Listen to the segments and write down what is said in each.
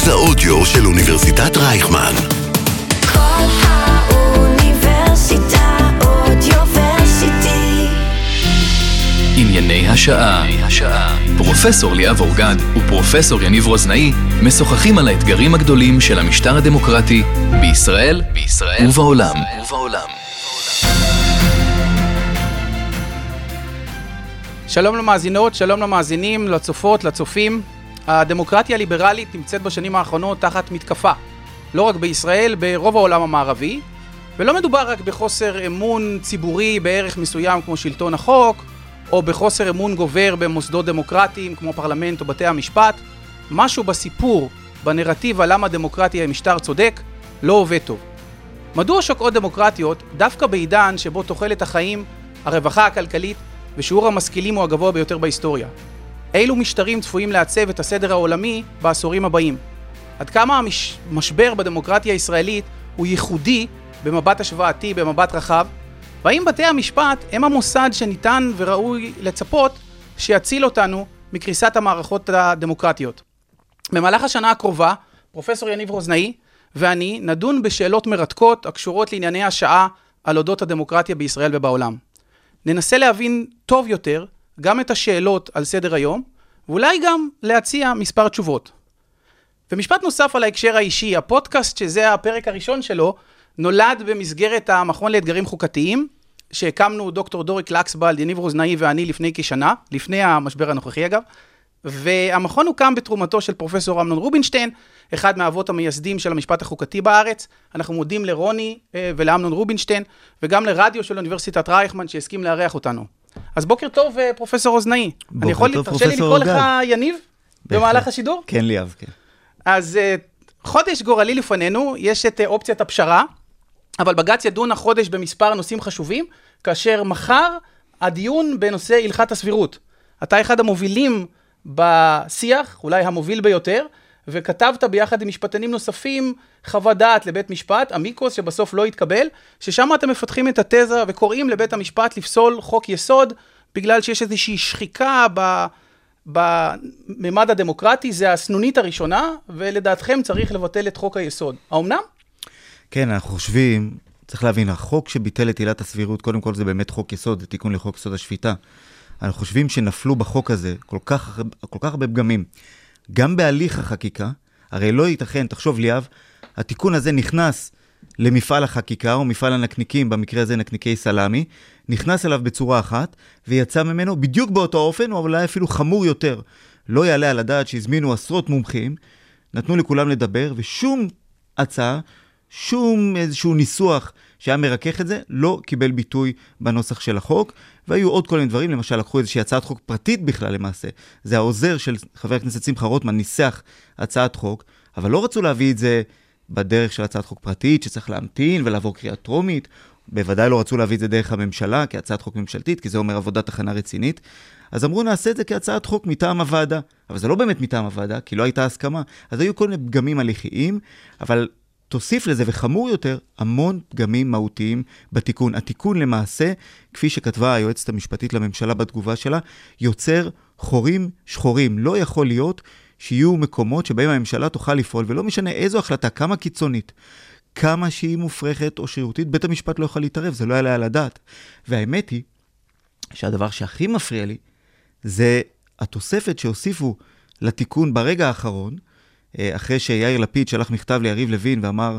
מרכז האודיו של אוניברסיטת רייכמן. כל האוניברסיטה אודיוורסיטי. ענייני השעה. פרופסור ליאב אורגד ופרופסור יניב רוזנאי משוחחים על האתגרים הגדולים של המשטר הדמוקרטי בישראל, בישראל ובעולם. ובעולם. שלום למאזינות, שלום למאזינים, לצופות, לצופים. הדמוקרטיה הליברלית נמצאת בשנים האחרונות תחת מתקפה. לא רק בישראל, ברוב העולם המערבי. ולא מדובר רק בחוסר אמון ציבורי בערך מסוים כמו שלטון החוק, או בחוסר אמון גובר במוסדות דמוקרטיים כמו פרלמנט או בתי המשפט. משהו בסיפור, בנרטיב על למה דמוקרטיה היא משטר צודק, לא עובד טוב. מדוע שוקעות דמוקרטיות דווקא בעידן שבו תוחלת החיים, הרווחה הכלכלית ושיעור המשכילים הוא הגבוה ביותר בהיסטוריה? אילו משטרים צפויים לעצב את הסדר העולמי בעשורים הבאים? עד כמה המשבר בדמוקרטיה הישראלית הוא ייחודי במבט השוואתי, במבט רחב? והאם בתי המשפט הם המוסד שניתן וראוי לצפות שיציל אותנו מקריסת המערכות הדמוקרטיות? במהלך השנה הקרובה, פרופסור יניב רוזנאי ואני נדון בשאלות מרתקות הקשורות לענייני השעה על אודות הדמוקרטיה בישראל ובעולם. ננסה להבין טוב יותר גם את השאלות על סדר היום, ואולי גם להציע מספר תשובות. ומשפט נוסף על ההקשר האישי, הפודקאסט שזה הפרק הראשון שלו, נולד במסגרת המכון לאתגרים חוקתיים, שהקמנו דוקטור דוריק לקסבלד, יניב רוזנאי ואני לפני כשנה, לפני המשבר הנוכחי אגב, והמכון הוקם בתרומתו של פרופסור אמנון רובינשטיין, אחד מהאבות המייסדים של המשפט החוקתי בארץ. אנחנו מודים לרוני אה, ולאמנון רובינשטיין, וגם לרדיו של אוניברסיטת רייכמן שהסכים לארח אותנו. אז בוקר טוב, אה, פרופסור אוזנאי. בוקר אני יכול, טוב, תרשה לי לקרוא לך. יניב? במהלך השידור? כן, ליאב, כן. אז אה, חודש גורלי לפנינו, יש את אה, אופציית הפשרה, אבל בג"ץ ידון החודש במספר נושאים חשובים, כאשר מחר הדיון בנושא הלכת הסבירות. אתה אחד המובילים בשיח, אולי המוביל ביותר, וכתבת ביחד עם משפטנים נוספים חוות דעת לבית משפט, אמיקוס, שבסוף לא התקבל, ששם אתם מפתחים את התזה וקוראים לבית המשפט לפסול חוק יסוד, בגלל שיש איזושהי שחיקה ב... בממד הדמוקרטי, זה הסנונית הראשונה, ולדעתכם צריך לבטל את חוק היסוד. האומנם? כן, אנחנו חושבים, צריך להבין, החוק שביטל את עילת הסבירות, קודם כל זה באמת חוק יסוד, זה תיקון לחוק יסוד השפיטה. אנחנו חושבים שנפלו בחוק הזה כל כך, כל כך הרבה פגמים. גם בהליך החקיקה, הרי לא ייתכן, תחשוב ליאב, התיקון הזה נכנס למפעל החקיקה, או מפעל הנקניקים, במקרה הזה נקניקי סלאמי, נכנס אליו בצורה אחת, ויצא ממנו בדיוק באותו אופן, או אולי אפילו חמור יותר. לא יעלה על הדעת שהזמינו עשרות מומחים, נתנו לכולם לדבר, ושום הצעה, שום איזשהו ניסוח שהיה מרכך את זה, לא קיבל ביטוי בנוסח של החוק, והיו עוד כל מיני דברים, למשל לקחו איזושהי הצעת חוק פרטית בכלל למעשה, זה העוזר של חבר הכנסת שמחה רוטמן ניסח הצעת חוק, אבל לא רצו להביא את זה בדרך של הצעת חוק פרטית, שצריך להמתין ולעבור קריאה טרומית, בוודאי לא רצו להביא את זה דרך הממשלה, כהצעת חוק ממשלתית, כי זה אומר עבודת הכנה רצינית. אז אמרו, נעשה את זה כהצעת חוק מטעם הוועדה. אבל זה לא באמת מטעם הוועדה, כי לא הייתה הסכמה. אז היו כל מיני פגמים הליכיים, אבל תוסיף לזה, וחמור יותר, המון פגמים מהותיים בתיקון. התיקון למעשה, כפי שכתבה היועצת המשפטית לממשלה בתגובה שלה, יוצר חורים שחורים. לא יכול להיות שיהיו מקומות שבהם הממשלה תוכל לפעול, ולא משנה איזו החלטה, כמה קיצונית, כמה שהיא מופרכת או שרירותית, בית המשפט לא יכול להתערב, זה לא יעלה על הדעת. והאמת היא שהדבר שהכי מפריע לי זה התוספת שהוסיפו לתיקון ברגע האחרון, אחרי שיאיר לפיד שלח מכתב ליריב לוין ואמר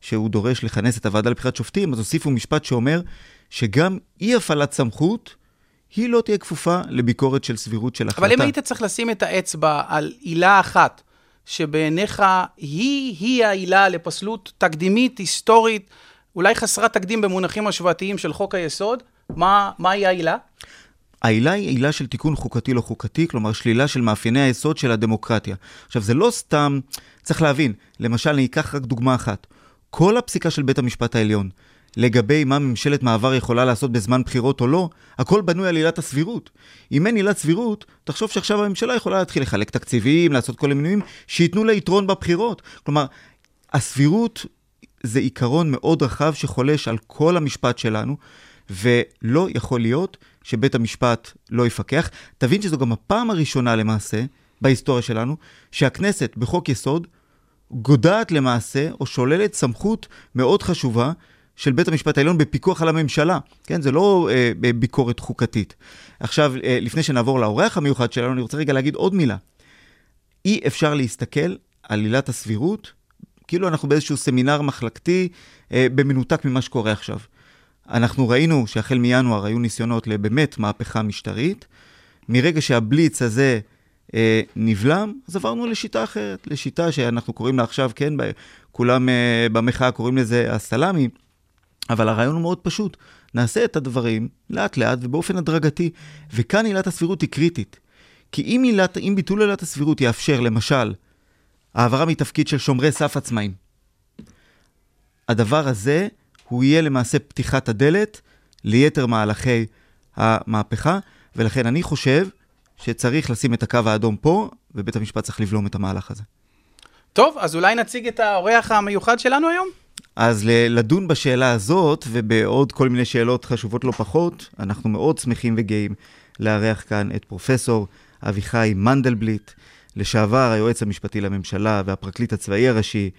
שהוא דורש לכנס את הוועדה לבחירת שופטים, אז הוסיפו משפט שאומר שגם אי הפעלת סמכות, היא לא תהיה כפופה לביקורת של סבירות של החלטה. אבל אם היית צריך לשים את האצבע על עילה אחת, שבעיניך היא-היא העילה לפסלות תקדימית, היסטורית, אולי חסרת תקדים במונחים השוואתיים של חוק היסוד, מה, מהי העילה? העילה היא עילה של תיקון חוקתי לא חוקתי, כלומר שלילה של מאפייני היסוד של הדמוקרטיה. עכשיו, זה לא סתם, צריך להבין, למשל, אני אקח רק דוגמה אחת. כל הפסיקה של בית המשפט העליון, לגבי מה ממשלת מעבר יכולה לעשות בזמן בחירות או לא, הכל בנוי על עילת הסבירות. אם אין עילת סבירות, תחשוב שעכשיו הממשלה יכולה להתחיל לחלק תקציבים, לעשות כל מיני שייתנו לה יתרון בבחירות. כלומר, הסבירות זה עיקרון מאוד רחב שחולש על כל המשפט שלנו, ולא יכול להיות שבית המשפט לא יפקח. תבין שזו גם הפעם הראשונה למעשה, בהיסטוריה שלנו, שהכנסת בחוק יסוד גודעת למעשה, או שוללת סמכות מאוד חשובה של בית המשפט העליון בפיקוח על הממשלה. כן, זה לא אה, ביקורת חוקתית. עכשיו, אה, לפני שנעבור לאורח המיוחד שלנו, אני רוצה רגע להגיד עוד מילה. אי אפשר להסתכל על עילת הסבירות כאילו אנחנו באיזשהו סמינר מחלקתי אה, במנותק ממה שקורה עכשיו. אנחנו ראינו שהחל מינואר היו ניסיונות לבאמת מהפכה משטרית. מרגע שהבליץ הזה אה, נבלם, אז עברנו לשיטה אחרת, לשיטה שאנחנו קוראים לה עכשיו, כן, ב- כולם אה, במחאה קוראים לזה הסלאמי, אבל הרעיון הוא מאוד פשוט. נעשה את הדברים לאט-לאט ובאופן הדרגתי, וכאן עילת הסבירות היא קריטית. כי אם, עילת, אם ביטול עילת הסבירות יאפשר, למשל, העברה מתפקיד של שומרי סף עצמאים, הדבר הזה, הוא יהיה למעשה פתיחת הדלת ליתר מהלכי המהפכה, ולכן אני חושב שצריך לשים את הקו האדום פה, ובית המשפט צריך לבלום את המהלך הזה. טוב, אז אולי נציג את האורח המיוחד שלנו היום? אז לדון בשאלה הזאת ובעוד כל מיני שאלות חשובות לא פחות, אנחנו מאוד שמחים וגאים לארח כאן את פרופסור אביחי מנדלבליט, לשעבר היועץ המשפטי לממשלה והפרקליט הצבאי הראשי,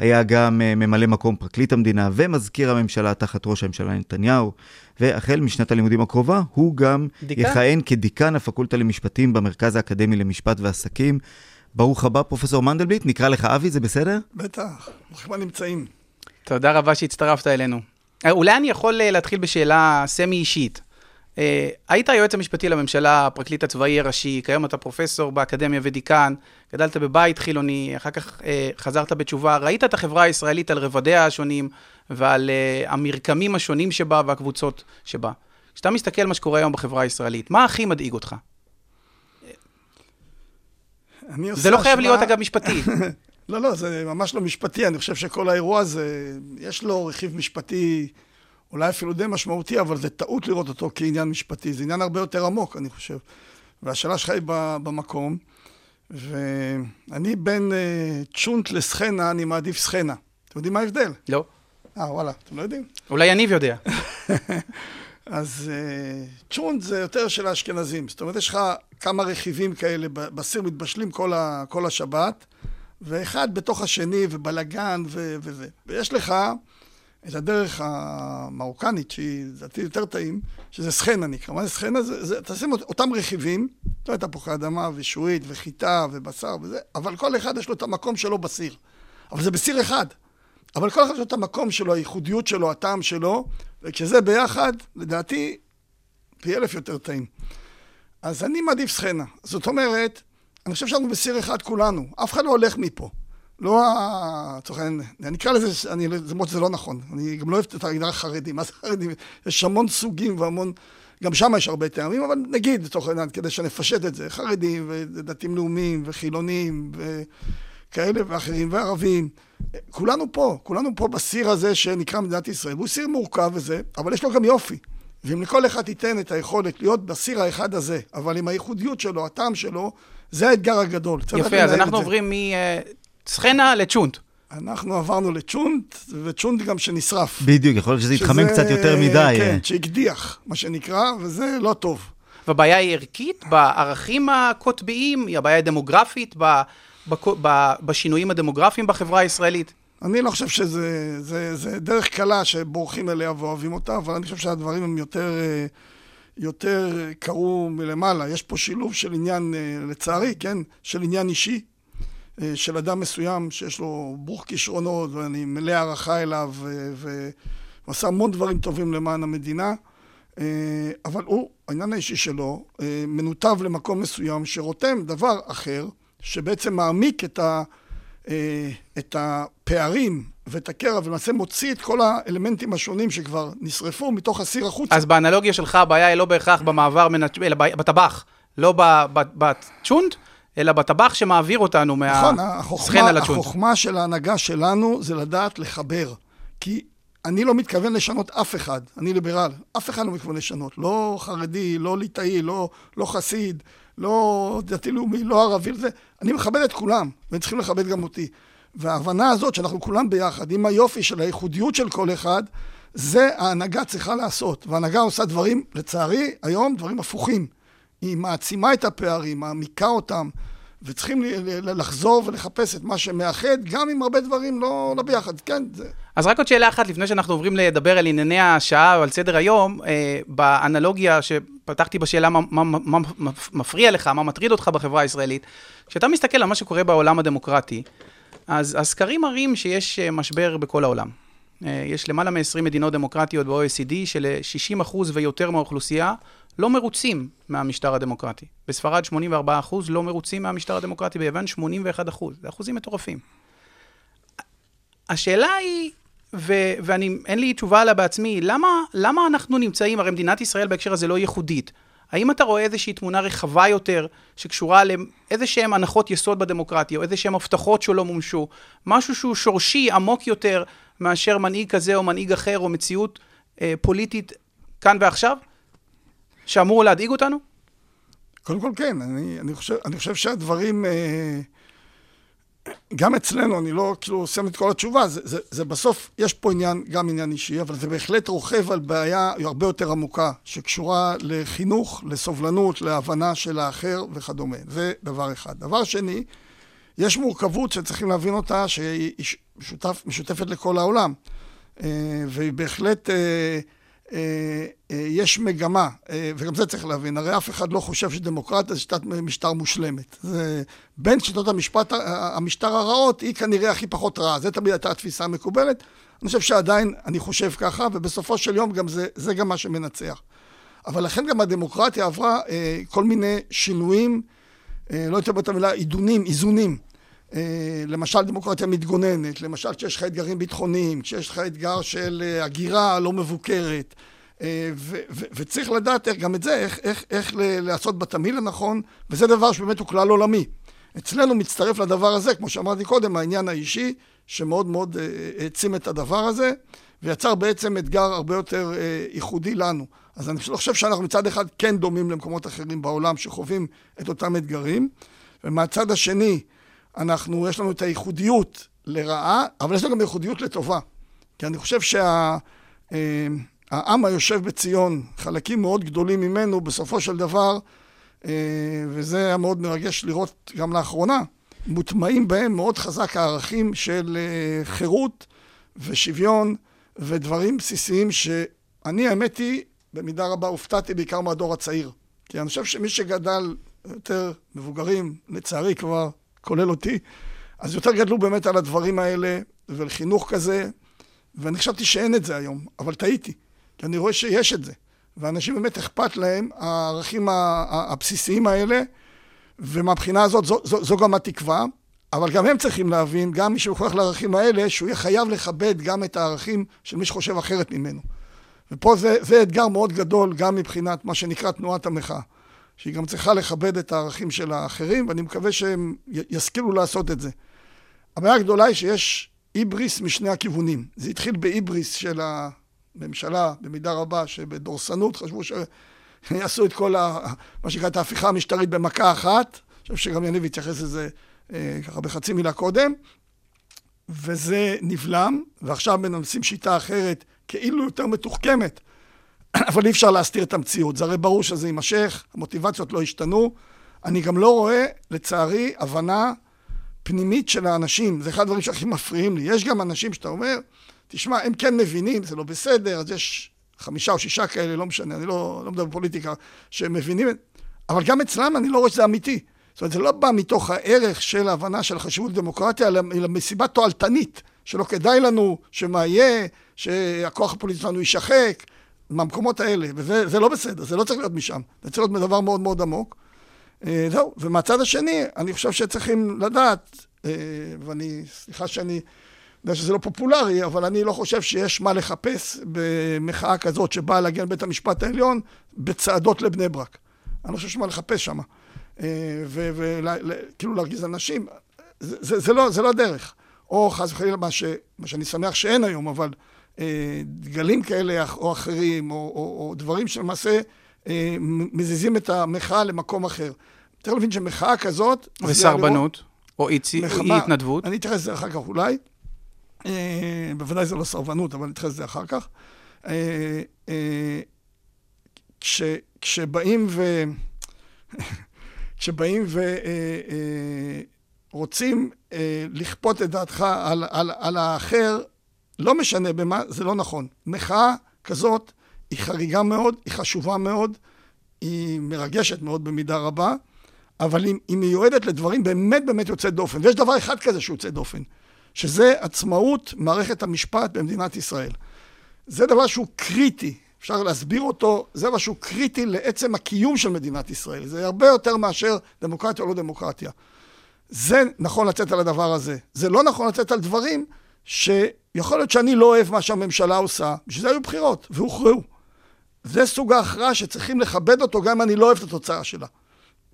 היה גם אה, ממלא מקום פרקליט המדינה ומזכיר הממשלה תחת ראש הממשלה נתניהו, והחל משנת הלימודים הקרובה הוא גם דיקן. יכהן כדיקן הפקולטה למשפטים במרכז האקדמי למשפט ועסקים. ברוך הבא, פרופסור מנדלבליט, נקרא לך אבי, זה בסדר? בטח, ברוכים הנמצאים. תודה רבה שהצטרפת אלינו. אה, אולי אני יכול אה, להתחיל בשאלה סמי אישית. אה, היית היועץ המשפטי לממשלה, הפרקליט הצבאי הראשי, כיום אתה פרופסור באקדמיה ודיקן, גדלת בבית חילוני, אחר כך אה, חזרת בתשובה, ראית את החברה הישראלית על רבדיה השונים ועל אה, המרקמים השונים שבה והקבוצות שבה. כשאתה מסתכל מה שקורה היום בחברה הישראלית, מה הכי מדאיג אותך? זה לא חייב השוואה- להיות, אגב, משפטי. לא, לא, זה ממש לא משפטי. אני חושב שכל האירוע הזה, יש לו רכיב משפטי אולי אפילו די משמעותי, אבל זה טעות לראות אותו כעניין משפטי. זה עניין הרבה יותר עמוק, אני חושב. והשאלה שלך היא במקום. ואני בין אה, צ'ונט לסחנה, אני מעדיף סחנה. אתם יודעים מה ההבדל? לא. אה, וואלה, אתם לא יודעים? אולי יניב יודע. אז אה, צ'ונט זה יותר של האשכנזים. זאת אומרת, יש לך כמה רכיבים כאלה בסיר מתבשלים כל, ה, כל השבת, ואחד בתוך השני, ובלגן ו- וזה. ויש לך את הדרך המרוקנית, שהיא לדעתי יותר טעים, שזה סחנה נקרא. מה זה סחנה? זה, זה, אות- אותם רכיבים, לא את תפוחי אדמה ושעועית וחיטה ובשר וזה, אבל כל אחד יש לו את המקום שלו בסיר. אבל זה בסיר אחד. אבל כל אחד יש לו את המקום שלו, הייחודיות שלו, הטעם שלו, וכשזה ביחד, לדעתי, פי אלף יותר טעים. אז אני מעדיף סחנה. זאת אומרת, אני חושב שאנחנו בסיר אחד כולנו, אף אחד לא הולך מפה. לא ה... לצורך העניין, אני אקרא לזה, אני, למרות שזה לא נכון, אני גם לא אוהב את ההגדרה חרדים. מה זה חרדים? יש המון סוגים והמון, גם שם יש הרבה טעמים, אבל נגיד, לצורך העניין, כדי שנפשט את זה, חרדים ודתיים לאומיים וחילונים וכאלה ואחרים וערבים. כולנו פה, כולנו פה בסיר הזה שנקרא מדינת ישראל. והוא סיר מורכב וזה, אבל יש לו גם יופי. ואם לכל אחד תיתן את היכולת להיות בסיר האחד הזה, אבל עם הייחודיות שלו, הטעם שלו, זה האתגר הגדול. יפה, אז אנחנו את זה. עוברים מסחנה לצ'ונט. אנחנו עברנו לצ'ונט, וצ'ונט גם שנשרף. בדיוק, יכול להיות שזה יתחמם שזה- קצת יותר מדי. כן. שהקדיח, מה שנקרא, וזה לא טוב. והבעיה היא ערכית בערכים הקוטביים, היא הבעיה דמוגרפית, ב, בק- ב, בשינויים הדמוגרפיים בחברה הישראלית. אני לא חושב שזה זה, זה דרך קלה שבורחים אליה ואוהבים אותה, אבל אני חושב שהדברים הם יותר, יותר קרו מלמעלה. יש פה שילוב של עניין, אה, לצערי, כן, של עניין אישי, של אדם מסוים שיש לו ברוך כישרונות, ואני מלא הערכה אליו, ו- ו- הוא עשה המון דברים טובים למען המדינה, אה, אבל הוא, העניין האישי שלו, אה, מנותב למקום מסוים שרותם דבר אחר, שבעצם מעמיק את ה... אה, את הפערים ואת הקרע, ולמעשה מוציא את כל האלמנטים השונים שכבר נשרפו מתוך הסיר החוצה. אז באנלוגיה שלך הבעיה היא לא בהכרח במעבר, אלא בטבח, לא בצ'ונט, אלא בטבח שמעביר אותנו נכון, מהסחנה החוכמה, לצ'ונט. החוכמה של ההנהגה שלנו זה לדעת לחבר. כי אני לא מתכוון לשנות אף אחד, אני ליברל, אף אחד לא מתכוון לשנות. לא חרדי, לא ליטאי, לא, לא חסיד, לא דתי-לאומי, לא ערבי, זה. אני מכבד את כולם, והם צריכים לכבד גם אותי. וההבנה הזאת שאנחנו כולם ביחד, עם היופי של הייחודיות של כל אחד, זה ההנהגה צריכה לעשות. וההנהגה עושה דברים, לצערי, היום דברים הפוכים. היא מעצימה את הפערים, מעמיקה אותם, וצריכים לחזור ולחפש את מה שמאחד, גם אם הרבה דברים לא, לא ביחד. כן, זה... אז רק עוד שאלה אחת לפני שאנחנו עוברים לדבר על ענייני השעה או על סדר היום, אה, באנלוגיה שפתחתי בשאלה מה, מה, מה, מה מפריע לך, מה מטריד אותך בחברה הישראלית, כשאתה מסתכל על מה שקורה בעולם הדמוקרטי, אז הסקרים מראים שיש אה, משבר בכל העולם. אה, יש למעלה מ-20 מדינות דמוקרטיות ב-OECD, של-60% ויותר מהאוכלוסייה לא מרוצים מהמשטר הדמוקרטי. בספרד 84% לא מרוצים מהמשטר הדמוקרטי, ביוון 81%. זה אחוזים מטורפים. השאלה היא, ו- ואני, אין לי תשובה עליה בעצמי, למה, למה אנחנו נמצאים, הרי מדינת ישראל בהקשר הזה לא ייחודית. האם אתה רואה איזושהי תמונה רחבה יותר, שקשורה לאיזה שהן הנחות יסוד בדמוקרטיה, או איזה שהן הבטחות שלא מומשו, משהו שהוא שורשי, עמוק יותר, מאשר מנהיג כזה או מנהיג אחר, או מציאות אה, פוליטית כאן ועכשיו, שאמור להדאיג אותנו? קודם כל כן, אני, אני, חושב, אני חושב שהדברים, אה, גם אצלנו, אני לא כאילו שם את כל התשובה, זה, זה, זה בסוף, יש פה עניין, גם עניין אישי, אבל זה בהחלט רוכב על בעיה הרבה יותר עמוקה, שקשורה לחינוך, לסובלנות, להבנה של האחר וכדומה. זה דבר אחד. דבר שני, יש מורכבות שצריכים להבין אותה, שהיא משותף, משותפת לכל העולם. אה, והיא בהחלט... אה, יש מגמה, אה, וגם זה צריך להבין, הרי אף אחד לא חושב שדמוקרטיה זה שיטת משטר מושלמת. זה, בין שיטות המשפט, המשטר הרעות, היא כנראה הכי פחות רעה. זה תמיד הייתה התפיסה המקובלת. אני חושב שעדיין, אני חושב ככה, ובסופו של יום גם זה, זה גם מה שמנצח. אבל לכן גם הדמוקרטיה עברה אה, כל מיני שינויים, אה, לא יותר את המילה עידונים, איזונים. אה, למשל דמוקרטיה מתגוננת, למשל כשיש לך אתגרים ביטחוניים, כשיש לך אתגר של אה, הגירה לא מבוקרת, אה, וצריך לדעת איך, גם את זה, איך, איך, איך לעשות בתמהיל הנכון, וזה דבר שבאמת הוא כלל עולמי. אצלנו מצטרף לדבר הזה, כמו שאמרתי קודם, העניין האישי, שמאוד מאוד העצים את הדבר הזה, ויצר בעצם אתגר הרבה יותר ייחודי לנו. אז אני לא חושב שאנחנו מצד אחד כן דומים למקומות אחרים בעולם שחווים את אותם אתגרים, ומהצד השני, אנחנו, יש לנו את הייחודיות לרעה, אבל יש לנו גם ייחודיות לטובה. כי אני חושב שהעם שה, היושב בציון, חלקים מאוד גדולים ממנו, בסופו של דבר, וזה היה מאוד מרגש לראות גם לאחרונה, מוטמעים בהם מאוד חזק הערכים של חירות ושוויון ודברים בסיסיים שאני, האמת היא, במידה רבה הופתעתי בעיקר מהדור הצעיר. כי אני חושב שמי שגדל יותר מבוגרים, לצערי כבר כולל אותי, אז יותר גדלו באמת על הדברים האלה, ועל חינוך כזה, ואני חשבתי שאין את זה היום, אבל טעיתי, כי אני רואה שיש את זה. ואנשים באמת אכפת להם הערכים הבסיסיים האלה, ומהבחינה הזאת זו, זו, זו גם התקווה, אבל גם הם צריכים להבין, גם מי שמוכרח לערכים האלה, שהוא יהיה חייב לכבד גם את הערכים של מי שחושב אחרת ממנו. ופה זה, זה אתגר מאוד גדול, גם מבחינת מה שנקרא תנועת המחאה. שהיא גם צריכה לכבד את הערכים של האחרים, ואני מקווה שהם ישכילו לעשות את זה. הבעיה הגדולה היא שיש היבריס משני הכיוונים. זה התחיל בהיבריס של הממשלה, במידה רבה, שבדורסנות חשבו שיעשו את כל ה... מה שנקרא את ההפיכה המשטרית במכה אחת. אני חושב שגם יניב התייחס לזה אה, ככה בחצי מילה קודם. וזה נבלם, ועכשיו מנסים שיטה אחרת, כאילו יותר מתוחכמת, אבל אי אפשר להסתיר את המציאות. זה הרי ברור שזה יימשך, המוטיבציות לא השתנו. אני גם לא רואה, לצערי, הבנה פנימית של האנשים. זה אחד הדברים שהכי מפריעים לי. יש גם אנשים שאתה אומר, תשמע, הם כן מבינים, זה לא בסדר, אז יש חמישה או שישה כאלה, לא משנה, אני לא, לא מדבר בפוליטיקה, שהם מבינים, אבל גם אצלם אני לא רואה שזה אמיתי. זאת אומרת, זה לא בא מתוך הערך של ההבנה של חשיבות דמוקרטיה, אלא מסיבה תועלתנית, שלא כדאי לנו, שמה יהיה, שהכוח הפוליטי שלנו יישחק, מהמקומות האלה, וזה לא בסדר, זה לא צריך להיות משם, זה צריך להיות מדבר מאוד מאוד עמוק. אה, זהו, ומהצד השני, אני חושב שצריכים לדעת, אה, ואני, סליחה שאני יודע שזה לא פופולרי, אבל אני לא חושב שיש מה לחפש במחאה כזאת שבאה להגן בית המשפט העליון בצעדות לבני ברק. אני לא חושב שיש מה לחפש שם. אה, וכאילו להרגיז אנשים, זה, זה, זה, לא, זה לא הדרך. או חס וחלילה מה, מה שאני שמח שאין היום, אבל דגלים כאלה או אחרים, או, או, או דברים שלמעשה אה, מזיזים את המחאה למקום אחר. צריך להבין שמחאה כזאת... וסרבנות, או אי התנדבות. אני אתייחס לזה אחר כך אולי. אה, בוודאי זה לא סרבנות, אבל אני אתייחס לזה אחר כך. כש, כשבאים ו... כשבאים ורוצים לכפות את דעתך על, על, על האחר, לא משנה במה, זה לא נכון. מחאה כזאת היא חריגה מאוד, היא חשובה מאוד, היא מרגשת מאוד במידה רבה, אבל היא, היא מיועדת לדברים באמת באמת יוצאי דופן. ויש דבר אחד כזה שהוא יוצא דופן, שזה עצמאות מערכת המשפט במדינת ישראל. זה דבר שהוא קריטי, אפשר להסביר אותו, זה דבר שהוא קריטי לעצם הקיום של מדינת ישראל. זה הרבה יותר מאשר דמוקרטיה או לא דמוקרטיה. זה נכון לצאת על הדבר הזה. זה לא נכון לצאת על דברים שיכול להיות שאני לא אוהב מה שהממשלה עושה, בשביל זה היו בחירות, והוכרעו. זה סוג ההכרעה שצריכים לכבד אותו גם אם אני לא אוהב את התוצאה שלה.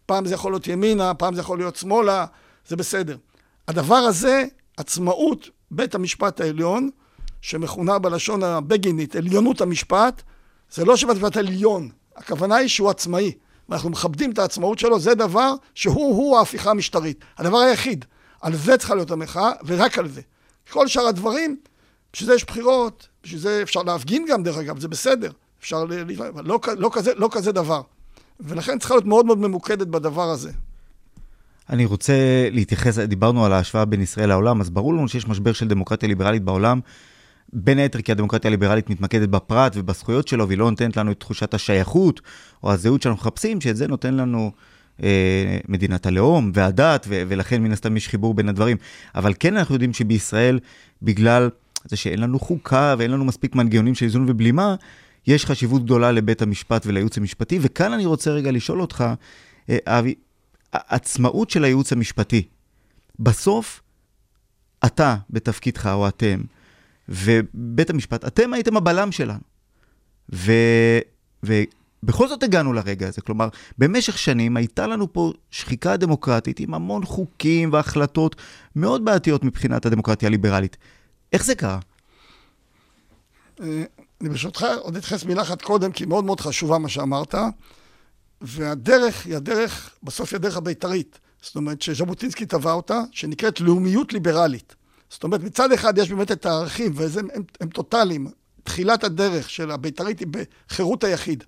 פעם זה יכול להיות ימינה, פעם זה יכול להיות שמאלה, זה בסדר. הדבר הזה, עצמאות בית המשפט העליון, שמכונה בלשון הבגינית עליונות המשפט, זה לא שבית המשפט העליון, הכוונה היא שהוא עצמאי, ואנחנו מכבדים את העצמאות שלו, זה דבר שהוא-הוא ההפיכה המשטרית. הדבר היחיד, על זה צריכה להיות המחאה, ורק על זה. כל שאר הדברים, בשביל זה יש בחירות, בשביל זה אפשר להפגין גם דרך אגב, זה בסדר. אפשר ל... לא, לא, כזה, לא כזה דבר. ולכן צריכה להיות מאוד מאוד ממוקדת בדבר הזה. אני רוצה להתייחס, דיברנו על ההשוואה בין ישראל לעולם, אז ברור לנו שיש משבר של דמוקרטיה ליברלית בעולם, בין היתר כי הדמוקרטיה הליברלית מתמקדת בפרט ובזכויות שלו, והיא לא נותנת לנו את תחושת השייכות או הזהות שאנחנו מחפשים, שאת זה נותן לנו מדינת הלאום והדת, ו- ולכן מן הסתם יש חיבור בין הדברים. אבל כן אנחנו יודעים שבישראל, בגלל זה שאין לנו חוקה ואין לנו מספיק מנגנונים של איזון ובלימה, יש חשיבות גדולה לבית המשפט ולייעוץ המשפטי, וכאן אני רוצה רגע לשאול אותך, אה, אבי, עצמאות של הייעוץ המשפטי, בסוף אתה בתפקידך או אתם, ובית המשפט, אתם הייתם הבלם שלנו. ו... ובכל זאת הגענו לרגע הזה. כלומר, במשך שנים הייתה לנו פה שחיקה דמוקרטית עם המון חוקים והחלטות מאוד בעייתיות מבחינת הדמוקרטיה הליברלית. איך זה קרה? אה, אני ברשותך עוד אתייחס מילה אחת קודם, כי מאוד מאוד חשובה מה שאמרת. והדרך היא הדרך, בסוף היא הדרך הבית"רית. זאת אומרת שז'בוטינסקי טבע אותה, שנקראת לאומיות ליברלית. זאת אומרת, מצד אחד יש באמת את הערכים, וזה הם, הם טוטאליים. תחילת הדרך של הבית"רית היא בחירות היחיד.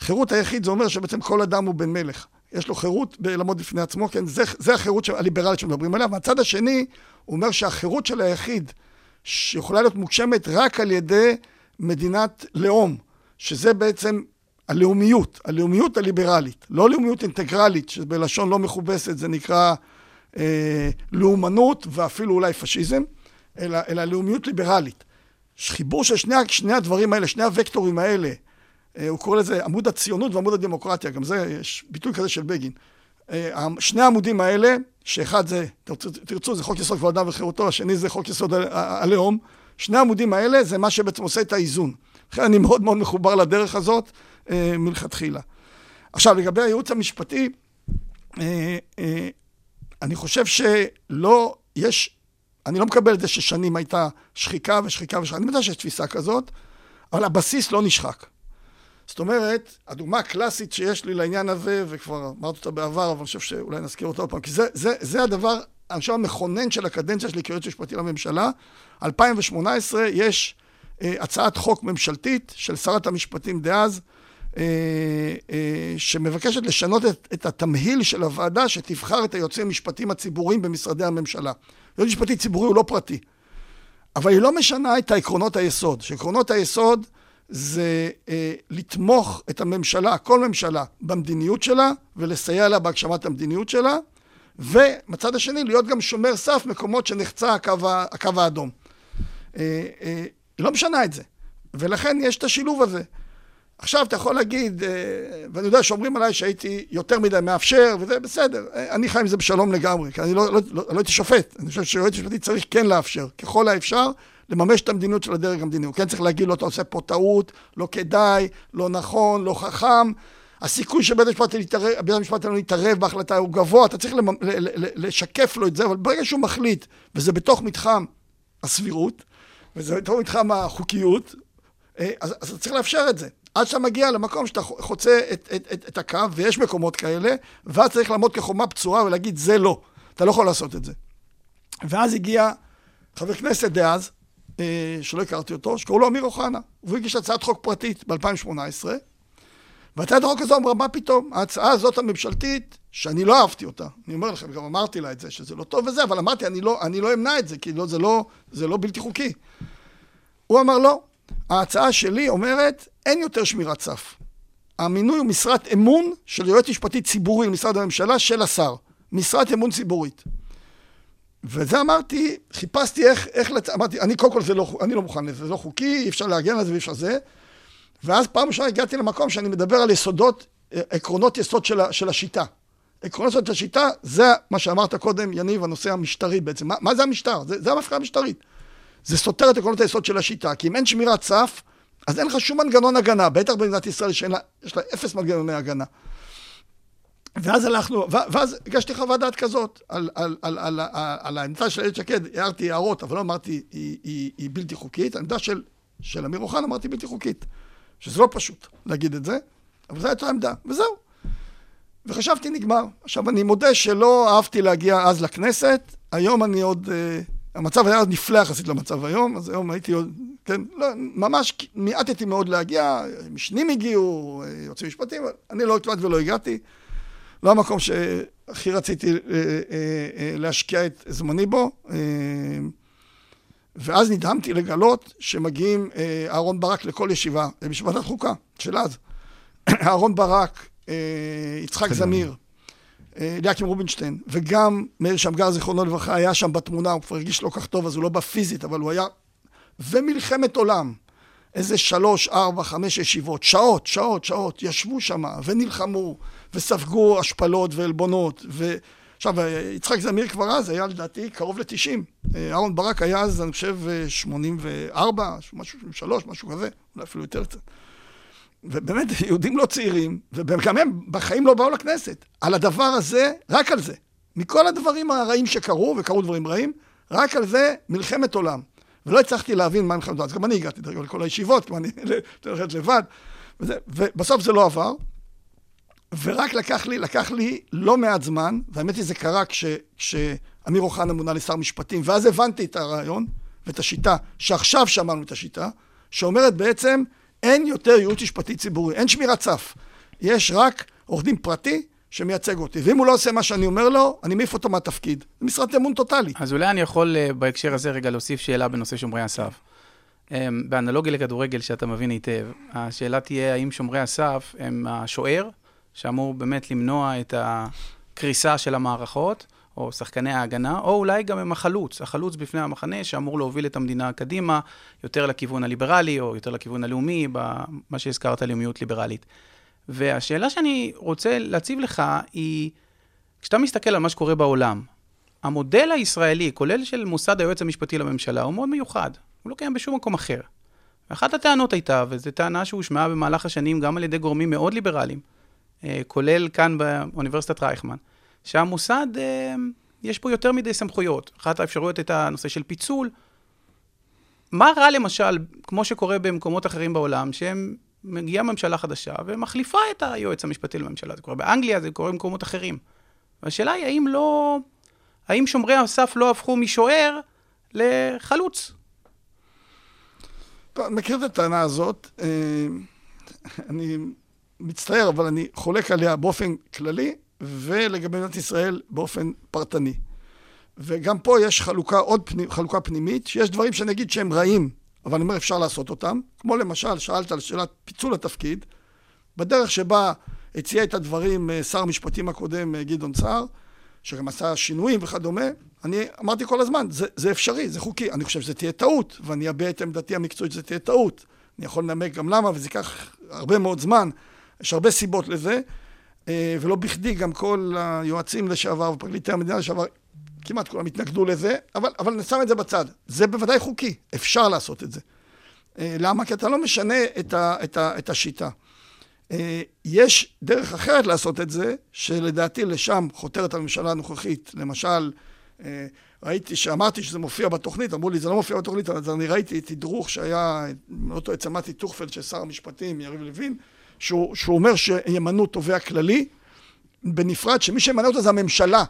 חירות היחיד זה אומר שבעצם כל אדם הוא בן מלך. יש לו חירות לעמוד בפני עצמו, כן? זה, זה החירות הליברלית שמדברים עליה. מהצד השני, הוא אומר שהחירות של היחיד, שיכולה להיות מוגשמת רק על ידי מדינת לאום, שזה בעצם הלאומיות, הלאומיות הליברלית, לא לאומיות אינטגרלית, שבלשון לא מכובסת זה נקרא אה, לאומנות ואפילו אולי פשיזם, אלא, אלא לאומיות ליברלית. חיבור של שני, שני הדברים האלה, שני הוקטורים האלה, הוא קורא לזה עמוד הציונות ועמוד הדמוקרטיה, גם זה, יש ביטוי כזה של בגין. אה, שני העמודים האלה, שאחד זה, תרצו, זה חוק יסוד כבוד אדם וחירותו, השני זה חוק יסוד הלאום, שני העמודים האלה זה מה שבעצם עושה את האיזון. לכן אני מאוד מאוד מחובר לדרך הזאת אה, מלכתחילה. עכשיו, לגבי הייעוץ המשפטי, אה, אה, אני חושב שלא, יש, אני לא מקבל את זה ששנים הייתה שחיקה ושחיקה ושחיקה, אני יודע שיש תפיסה כזאת, אבל הבסיס לא נשחק. זאת אומרת, הדוגמה הקלאסית שיש לי לעניין הזה, וכבר אמרתי אותה בעבר, אבל אני חושב שאולי נזכיר אותה עוד פעם, כי זה, זה, זה הדבר, אני חושב, המכונן של הקדנציה שלי כיועץ משפטי לממשלה. 2018 יש אה, הצעת חוק ממשלתית של שרת המשפטים דאז, אה, אה, שמבקשת לשנות את, את התמהיל של הוועדה שתבחר את היועצים המשפטיים הציבוריים במשרדי הממשלה. יועץ משפטי ציבורי הוא לא פרטי, אבל היא לא משנה את העקרונות היסוד. שעקרונות היסוד זה אה, לתמוך את הממשלה, כל ממשלה, במדיניות שלה ולסייע לה בהגשמת המדיניות שלה, ומצד השני להיות גם שומר סף מקומות שנחצה הקו, הקו האדום. אה, אה, לא משנה את זה, ולכן יש את השילוב הזה. עכשיו אתה יכול להגיד, אה, ואני יודע שאומרים עליי שהייתי יותר מדי מאפשר, וזה בסדר, אני חי עם זה בשלום לגמרי, כי אני לא, לא, לא, לא הייתי שופט, אני חושב שיועץ משפטי צריך כן לאפשר, ככל האפשר, לממש את המדיניות של הדרג המדיני. הוא כן צריך להגיד לו, אתה עושה פה טעות, לא כדאי, לא נכון, לא חכם. הסיכוי שבית המשפט העליון יתערב בהחלטה הוא גבוה, אתה צריך למ, ל, ל, לשקף לו את זה, אבל ברגע שהוא מחליט, וזה בתוך מתחם הסבירות, וזה בתוך מתחם החוקיות, אה, אז, אז צריך לאפשר את זה. עד שאתה מגיע למקום שאתה חוצה את, את, את, את הקו, ויש מקומות כאלה, ואז צריך לעמוד כחומה בצורה ולהגיד, זה לא. אתה לא יכול לעשות את זה. ואז הגיע חבר כנסת דאז, שלא הכרתי אותו, שקראו לו אמיר אוחנה. והוא הגיש הצעת חוק פרטית ב-2018, והצעת החוק הזו אמרה, מה פתאום? ההצעה הזאת הממשלתית, שאני לא אהבתי אותה, אני אומר לכם, גם אמרתי לה את זה, שזה לא טוב וזה, אבל אמרתי, אני לא, אני לא אמנע את זה, כי לא, זה, לא, זה לא בלתי חוקי. הוא אמר, לא, ההצעה שלי אומרת, אין יותר שמירת סף. המינוי הוא משרת אמון של יועץ משפטי ציבורי למשרד הממשלה של השר. משרת אמון ציבורית. וזה אמרתי, חיפשתי איך, איך לצ... אמרתי, אני קודם כל זה לא, אני לא מוכן לזה, זה לא חוקי, אי אפשר להגן על זה ואי אפשר זה. ואז פעם ראשונה הגעתי למקום שאני מדבר על יסודות, אה, עקרונות יסוד של, של השיטה. עקרונות יסוד של השיטה, זה מה שאמרת קודם, יניב, הנושא המשטרי בעצם. מה, מה זה המשטר? זה, זה המפקעה המשטרית. זה סותר את עקרונות היסוד של השיטה, כי אם אין שמירת סף, אז אין לך שום מנגנון הגנה, בטח במדינת ישראל שיש לה אפס מנגנוני הגנה. ואז הלכנו, ואז הגשתי חוות דעת כזאת על, על, על, על, על, על העמדה של איילת שקד, הערתי הערות, אבל לא אמרתי היא, היא, היא בלתי חוקית, העמדה של, של אמיר אוחנה אמרתי בלתי חוקית, שזה לא פשוט להגיד את זה, אבל זו הייתה העמדה, וזהו. וחשבתי נגמר. עכשיו, אני מודה שלא אהבתי להגיע אז לכנסת, היום אני עוד, uh, המצב היה נפלא יחסית למצב היום, אז היום הייתי עוד, כן, לא, ממש מיעטתי מאוד להגיע, משנים הגיעו, אה, יועצים משפטיים, אני לא כמעט ולא הגעתי. לא המקום שהכי רציתי אה, אה, אה, להשקיע את זמני בו. ואז נדהמתי לגלות שמגיעים אהרון ברק לכל ישיבה, בישיבת החוקה של אז. אהרון ברק, יצחק זמיר, אליקים רובינשטיין, וגם מאיר שמגר, זיכרונו לברכה, היה שם בתמונה, הוא כבר הרגיש לא כך טוב, אז הוא לא בא פיזית, אבל הוא היה... ומלחמת עולם. איזה שלוש, ארבע, חמש ישיבות, שעות, שעות, שעות, ישבו שם ונלחמו וספגו השפלות ועלבונות. ו... עכשיו, יצחק זמיר כבר אז היה לדעתי קרוב ל-90. אהרון ברק היה אז, אני חושב, 84, משהו, 3, משהו כזה, אולי אפילו יותר קצת. ובאמת, יהודים לא צעירים, וגם הם בחיים לא באו לכנסת. על הדבר הזה, רק על זה. מכל הדברים הרעים שקרו, וקרו דברים רעים, רק על זה מלחמת עולם. ולא הצלחתי להבין מה מלחמת אז גם אני הגעתי דרך לכל הישיבות, כי אני הולכת לבד, וזה, ובסוף זה לא עבר. ורק לקח לי, לקח לי לא מעט זמן, והאמת היא זה קרה כש, כשאמיר אוחנה מונה לשר משפטים, ואז הבנתי את הרעיון ואת השיטה, שעכשיו שמענו את השיטה, שאומרת בעצם, אין יותר ייעוץ משפטי ציבורי, אין שמירת סף. יש רק עורך דין פרטי שמייצג אותי. ואם הוא לא עושה מה שאני אומר לו, אני מעיף אותו מהתפקיד. זה משרת אמון טוטאלי. אז אולי אני יכול אה, בהקשר הזה רגע להוסיף שאלה בנושא שומרי הסף. אמ, באנלוגיה לכדורגל שאתה מבין היטב, השאלה תהיה האם שומרי הסף הם השוער, שאמור באמת למנוע את הקריסה של המערכות, או שחקני ההגנה, או אולי גם הם החלוץ, החלוץ בפני המחנה שאמור להוביל את המדינה קדימה, יותר לכיוון הליברלי, או יותר לכיוון הלאומי, במה שהזכרת, לאומיות ליברלית. והשאלה שאני רוצה להציב לך היא, כשאתה מסתכל על מה שקורה בעולם, המודל הישראלי, כולל של מוסד היועץ המשפטי לממשלה, הוא מאוד מיוחד. הוא לא קיים בשום מקום אחר. ואחת הטענות הייתה, וזו טענה שהושמעה במהלך השנים גם על ידי גורמים מאוד ליברליים, אה, כולל כאן באוניברסיטת רייכמן, שהמוסד, אה, יש פה יותר מדי סמכויות. אחת האפשרויות הייתה הנושא של פיצול. מה רע למשל, כמו שקורה במקומות אחרים בעולם, שהם מגיעה ממשלה חדשה ומחליפה את היועץ המשפטי לממשלה. זה קורה באנגליה, זה קורה במקומות אחרים. והשאלה היא, האם לא... האם שומרי הסף לא הפכו משוער לחלוץ? טוב, אני מכיר את הטענה הזאת. אה, אני מצטער, אבל אני חולק עליה באופן כללי, ולגבי מדינת ישראל באופן פרטני. וגם פה יש חלוקה, עוד פנימ, חלוקה פנימית, שיש דברים שאני אגיד שהם רעים, אבל אני אומר, אפשר לעשות אותם. כמו למשל, שאלת על שאלת פיצול התפקיד, בדרך שבה הציע את הדברים אה, שר המשפטים הקודם, אה, גדעון סער, שגם עשה שינויים וכדומה, אני אמרתי כל הזמן, זה, זה אפשרי, זה חוקי. אני חושב שזה תהיה טעות, ואני אביע את עמדתי המקצועית שזה תהיה טעות. אני יכול לנמק גם למה, וזה ייקח הרבה מאוד זמן. יש הרבה סיבות לזה, אה, ולא בכדי גם כל היועצים לשעבר ופרקליטי המדינה לשעבר כמעט כולם התנגדו לזה, אבל, אבל נשים את זה בצד. זה בוודאי חוקי, אפשר לעשות את זה. אה, למה? כי אתה לא משנה את, ה, את, ה, את השיטה. אה, יש דרך אחרת לעשות את זה, שלדעתי לשם חותרת הממשלה הנוכחית. למשל, אה, ראיתי שאמרתי שזה מופיע בתוכנית, אמרו לי זה לא מופיע בתוכנית, אז אני ראיתי תדרוך שהיה, לא טועה, צמתי טוכפלד של שר המשפטים, יריב לוין, שהוא, שהוא אומר שימנו תובע כללי, בנפרד, שמי שימנה אותו זה הממשלה.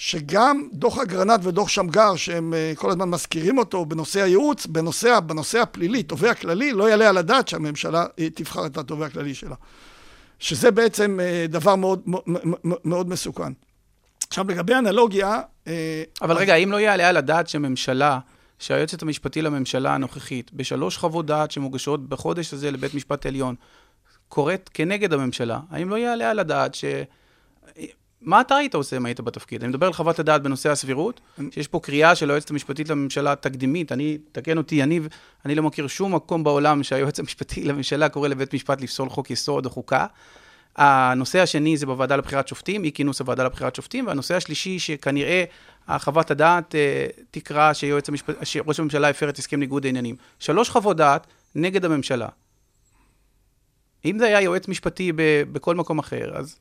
שגם דוח אגרנט ודוח שמגר, שהם אה, כל הזמן מזכירים אותו בנושא הייעוץ, בנושא, בנושא הפלילי, תובע כללי, לא יעלה על הדעת שהממשלה אה, תבחר את התובע הכללי שלה. שזה בעצם אה, דבר מאוד, מאוד, מסוכן. עכשיו, לגבי אנלוגיה... אבל רגע, האם לא יעלה על הדעת שממשלה, שהיועצת המשפטי לממשלה הנוכחית, בשלוש חוות דעת שמוגשות בחודש הזה לבית משפט עליון, קוראת כנגד הממשלה, האם לא יעלה על הדעת ש... מה אתה היית עושה אם היית בתפקיד? אני מדבר על חוות הדעת בנושא הסבירות, שיש פה קריאה של היועצת המשפטית לממשלה תקדימית, אני, תקן אותי, אני, אני לא מכיר שום מקום בעולם שהיועץ המשפטי לממשלה קורא לבית משפט לפסול חוק יסוד או חוקה. הנושא השני זה בוועדה לבחירת שופטים, אי כינוס הוועדה לבחירת שופטים, והנושא השלישי, שכנראה חוות הדעת אה, תקרא שיועץ המשפט, שראש הממשלה הפר את הסכם ניגוד העניינים. שלוש חוות דעת נגד הממשלה. אם זה היה יועץ משפטי ב, בכל מקום אחר, אז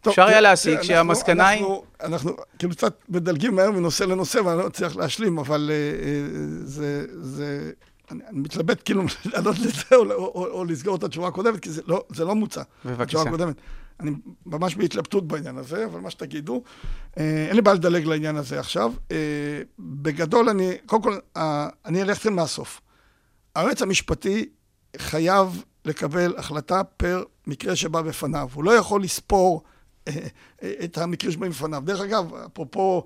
טוב, אפשר היה להסיק שהמסקנה היא... אנחנו, אנחנו כאילו קצת מדלגים מהר מנושא לנושא ואני לא מצליח להשלים, אבל uh, uh, זה, זה, אני, אני מתלבט כאילו לענות לזה או, או, או, או לסגור את התשובה הקודמת, כי זה לא, זה לא מוצע. בבקשה. התשובה הקודמת. אני ממש בהתלבטות בעניין הזה, אבל מה שתגידו, uh, אין לי בעיה לדלג לעניין הזה עכשיו. Uh, בגדול, אני, קודם כל, uh, אני אלך אתכם מהסוף. היועץ המשפטי חייב לקבל החלטה פר מקרה שבא בפניו. הוא לא יכול לספור את המקרים שבאים בפניו. דרך אגב, אפרופו,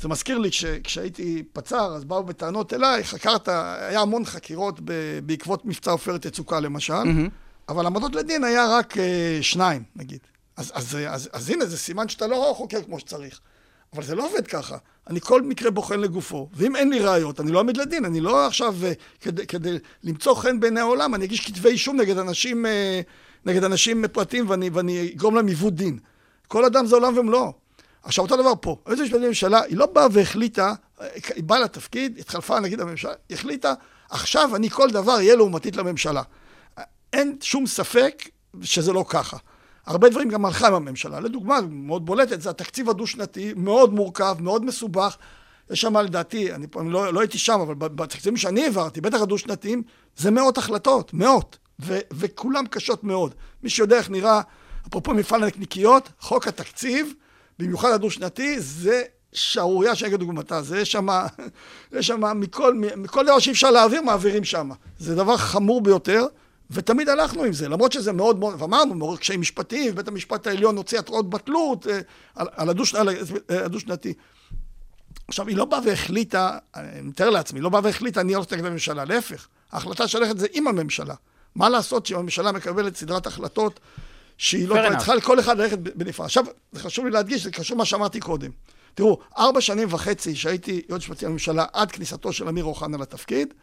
זה מזכיר לי כשהייתי פצ"ר, אז באו בטענות אליי, חקרת, היה המון חקירות בעקבות מבצע עופרת יצוקה למשל, mm-hmm. אבל עמדות לדין היה רק uh, שניים, נגיד. אז, אז, אז, אז, אז הנה, זה סימן שאתה לא חוקר כמו שצריך. אבל זה לא עובד ככה. אני כל מקרה בוחן לגופו, ואם אין לי ראיות, אני לא אעמיד לדין. אני לא עכשיו, uh, כדי, כדי למצוא חן בעיני העולם, אני אגיש כתבי אישום נגד אנשים, uh, נגד אנשים פרטיים ואני, ואני אגרום להם עיוות דין. כל אדם זה עולם ומלואו. עכשיו, אותו דבר פה. היועצת המשפטית לממשלה, היא לא באה והחליטה, היא באה לתפקיד, התחלפה נגיד הממשלה, היא החליטה, עכשיו אני כל דבר אהיה לעומתית לממשלה. אין שום ספק שזה לא ככה. הרבה דברים גם הלכה עם הממשלה. לדוגמה, מאוד בולטת, זה התקציב הדו-שנתי, מאוד מורכב, מאוד מסובך. יש שם לדעתי, אני, אני לא, לא הייתי שם, אבל בתקציבים שאני העברתי, בטח הדו-שנתיים, זה מאות החלטות, מאות, ו, וכולם קשות מאוד. מי שיודע איך נראה אפרופו מפעל הנקניקיות, חוק התקציב, במיוחד הדו-שנתי, זה שערורייה שאין כדוגמתה. זה יש שם, יש שם מכל, מכל דבר שאי אפשר להעביר, מעבירים שם. זה דבר חמור ביותר, ותמיד הלכנו עם זה, למרות שזה מאוד מאוד, ואמרנו, מעורר קשיים משפטיים, בית המשפט העליון הוציא התראות בטלות אה, על, על על הדו-שנתי. עכשיו, היא לא באה והחליטה, אני מתאר לעצמי, היא לא באה והחליטה, אני הולכת נגד הממשלה, להפך. ההחלטה שהולכת זה עם הממשלה. מה לעשות שאם הממשלה מקבלת סדרת החלטות שהיא לא צריכה לכל אחד ללכת בנפרד. עכשיו, זה חשוב לי להדגיש, זה קשור למה שאמרתי קודם. תראו, ארבע שנים וחצי שהייתי יועץ משפטי לממשלה עד כניסתו של אמיר אוחנה לתפקיד,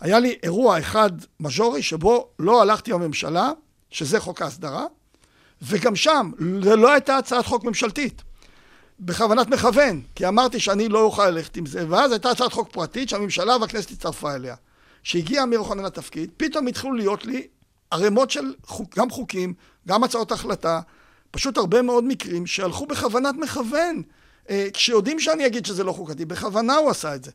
היה לי אירוע אחד מז'ורי שבו לא הלכתי בממשלה, שזה חוק ההסדרה, וגם שם זה לא הייתה הצעת חוק ממשלתית. בכוונת מכוון, כי אמרתי שאני לא אוכל ללכת עם זה, ואז הייתה הצעת חוק פרטית שהממשלה והכנסת הצטרפה אליה. כשהגיע אמיר אוחנה לתפקיד, פתאום התחילו להיות לי ערימות של חוק, גם חוקים, גם הצעות החלטה, פשוט הרבה מאוד מקרים שהלכו בכוונת מכוון. אה, כשיודעים שאני אגיד שזה לא חוקתי, בכוונה הוא עשה את זה.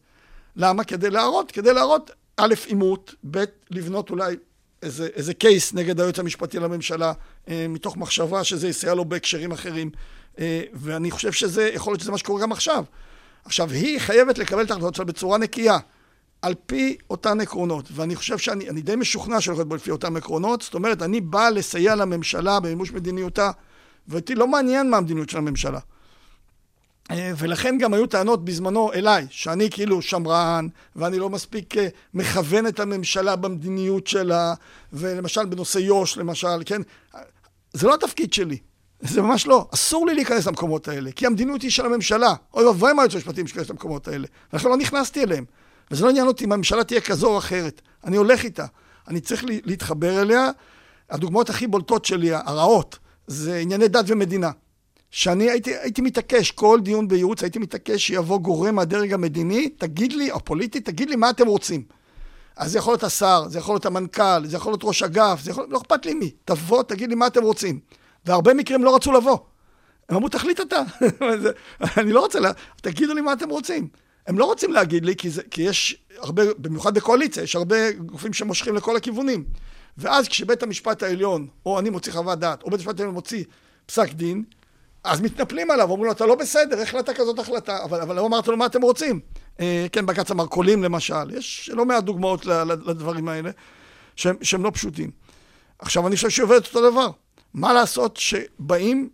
למה? כדי להראות, כדי להראות, א', עימות, ב', לבנות אולי איזה, איזה קייס נגד היועץ המשפטי לממשלה, אה, מתוך מחשבה שזה יסייע לו בהקשרים אחרים, אה, ואני חושב שזה, יכול להיות שזה מה שקורה גם עכשיו. עכשיו, היא חייבת לקבל את ההחלטות שלה בצורה נקייה. על פי אותן עקרונות, ואני חושב שאני די משוכנע שהולכת בו לפי אותן עקרונות, זאת אומרת, אני בא לסייע לממשלה במימוש מדיניותה, ואותי לא מעניין מה המדיניות של הממשלה. אה, ולכן גם היו טענות בזמנו אליי, שאני כאילו שמרן, ואני לא מספיק אה, מכוון את הממשלה במדיניות שלה, ולמשל בנושא יו"ש, למשל, כן? זה לא התפקיד שלי, זה ממש לא. אסור לי להיכנס למקומות האלה, כי המדיניות היא של הממשלה. אוי ואבוי מה היועץ המשפטים שייכנס למקומות האלה. ולכן לא נכנסתי אליהם. וזה לא עניין אותי אם הממשלה תהיה כזו או אחרת. אני הולך איתה. אני צריך להתחבר אליה. הדוגמאות הכי בולטות שלי, הרעות, זה ענייני דת ומדינה. שאני הייתי, הייתי מתעקש, כל דיון בייעוץ הייתי מתעקש שיבוא גורם מהדרג המדיני, תגיד לי, או פוליטי, תגיד לי מה אתם רוצים. אז זה יכול להיות השר, זה יכול להיות המנכ"ל, זה יכול להיות ראש אגף, זה יכול... לא אכפת לי מי. תבוא, תגיד לי מה אתם רוצים. והרבה מקרים לא רצו לבוא. הם אמרו, תחליט אתה. אני לא רוצה, לה... תגידו לי מה אתם רוצים. הם לא רוצים להגיד לי, כי, זה, כי יש הרבה, במיוחד בקואליציה, יש הרבה גופים שמושכים לכל הכיוונים. ואז כשבית המשפט העליון, או אני מוציא חוות דעת, או בית המשפט העליון מוציא פסק דין, אז מתנפלים עליו, אומרים לו, אתה לא בסדר, איך החלטת כזאת החלטה? אבל, אבל לא אמרת לו מה אתם רוצים. אה, כן, בג"ץ המרכולים למשל, יש לא מעט דוגמאות לדברים האלה, שהם, שהם לא פשוטים. עכשיו, אני חושב שהיא עובדת אותו דבר. מה לעשות שבאים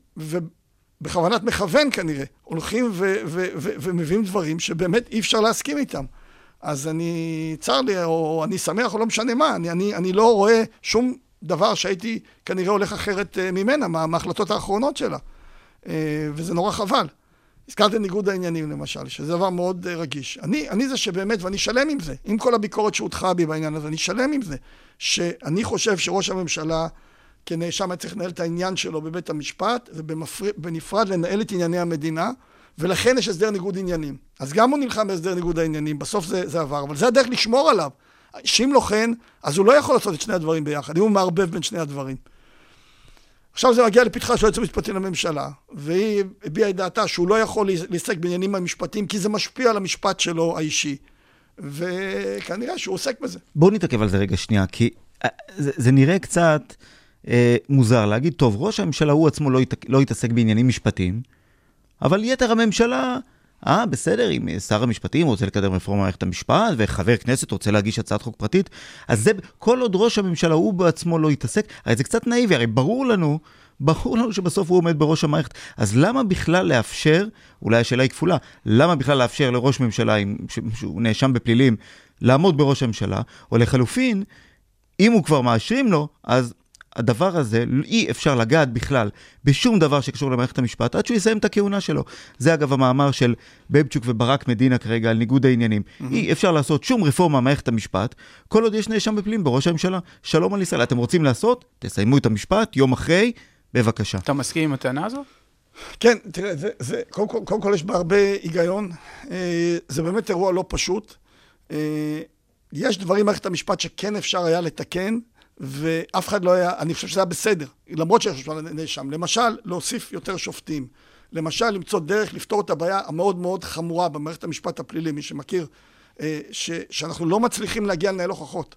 ובכוונת מכוון כנראה, הולכים ו- ו- ו- ומביאים דברים שבאמת אי אפשר להסכים איתם. אז אני, צר לי, או אני שמח, או לא משנה מה, אני, אני, אני לא רואה שום דבר שהייתי כנראה הולך אחרת אה, ממנה, מה, מההחלטות האחרונות שלה. אה, וזה נורא חבל. הזכרתם ניגוד העניינים למשל, שזה דבר מאוד אה, רגיש. אני, אני זה שבאמת, ואני שלם עם זה, עם כל הביקורת שהוטחה בי בעניין הזה, אני שלם עם זה, שאני חושב שראש הממשלה כנאשם היה צריך לנהל את העניין שלו בבית המשפט, ובנפרד לנהל את ענייני המדינה, ולכן יש הסדר ניגוד עניינים. אז גם הוא נלחם בהסדר ניגוד העניינים, בסוף זה, זה עבר, אבל זה הדרך לשמור עליו. שאם לא כן, אז הוא לא יכול לעשות את שני הדברים ביחד, אם הוא מערבב בין שני הדברים. עכשיו זה מגיע לפתחה של היועץ המשפטי לממשלה, והיא הביעה את דעתה שהוא לא יכול להתעסק בעניינים המשפטיים, כי זה משפיע על המשפט שלו האישי. וכנראה שהוא עוסק בזה. בואו נתעכב על זה רגע שנייה, כי אה, זה, זה נראה קצת מוזר להגיד, טוב, ראש הממשלה הוא עצמו לא, ית, לא יתעסק בעניינים משפטיים, אבל יתר הממשלה, אה, בסדר, אם שר המשפטים רוצה לקדם רפורמה במערכת המשפט, וחבר כנסת רוצה להגיש הצעת חוק פרטית, אז זה, כל עוד ראש הממשלה הוא בעצמו לא יתעסק, הרי זה קצת נאיבי, הרי ברור לנו, ברור לנו שבסוף הוא עומד בראש המערכת. אז למה בכלל לאפשר, אולי השאלה היא כפולה, למה בכלל לאפשר לראש ממשלה, עם, שהוא נאשם בפלילים, לעמוד בראש הממשלה, או לחלופין, אם הוא כבר מאשרים לו, אז הדבר הזה, אי אפשר לגעת בכלל בשום דבר שקשור למערכת המשפט עד שהוא יסיים את הכהונה שלו. זה אגב המאמר של בבצ'וק וברק מדינה כרגע על ניגוד העניינים. Mm-hmm. אי אפשר לעשות שום רפורמה במערכת המשפט כל עוד יש נאשם בפלילים בראש הממשלה. שלום על ישראל. אתם רוצים לעשות? תסיימו את המשפט יום אחרי, בבקשה. אתה מסכים עם הטענה הזו? כן, תראה, זה, זה, קודם, כל, קודם כל יש בה הרבה היגיון. אה, זה באמת אירוע לא פשוט. אה, יש דברים במערכת המשפט שכן אפשר היה לתקן. ואף אחד לא היה, אני חושב שזה היה בסדר, למרות שיש נאשם. למשל, להוסיף יותר שופטים. למשל, למצוא דרך לפתור את הבעיה המאוד מאוד חמורה במערכת המשפט הפלילי, מי שמכיר, אה, ש, שאנחנו לא מצליחים להגיע לנהל הוכחות.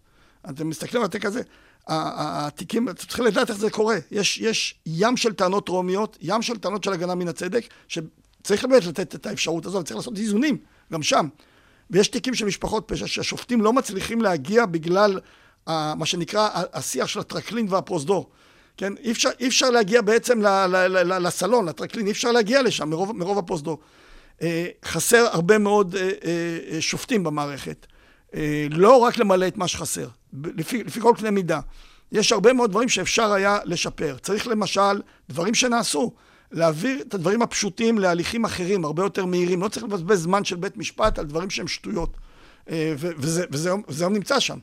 אתם מסתכלים על התיק הזה, התיקים, אתם צריכים לדעת איך זה קורה. יש, יש ים של טענות רומיות, ים של טענות של הגנה מן הצדק, שצריך באמת לתת את האפשרות הזו, וצריך לעשות איזונים, גם שם. ויש תיקים של משפחות פשע שהשופטים לא מצליחים להגיע בגלל מה שנקרא השיח של הטרקלין והפרוזדור. כן? אי אפשר, אי אפשר להגיע בעצם ל, ל, ל, ל, לסלון, לטרקלין, אי אפשר להגיע לשם מרוב, מרוב הפרוזדור. אה, חסר הרבה מאוד אה, אה, שופטים במערכת. לא רק למלא את מה שחסר, לפי, לפי כל קנה מידה. יש הרבה מאוד דברים שאפשר היה לשפר. צריך למשל, דברים שנעשו, להעביר את הדברים הפשוטים להליכים אחרים, הרבה יותר מהירים. לא צריך לבזבז זמן של בית משפט על דברים שהם שטויות. וזה, וזה, וזה היום נמצא שם.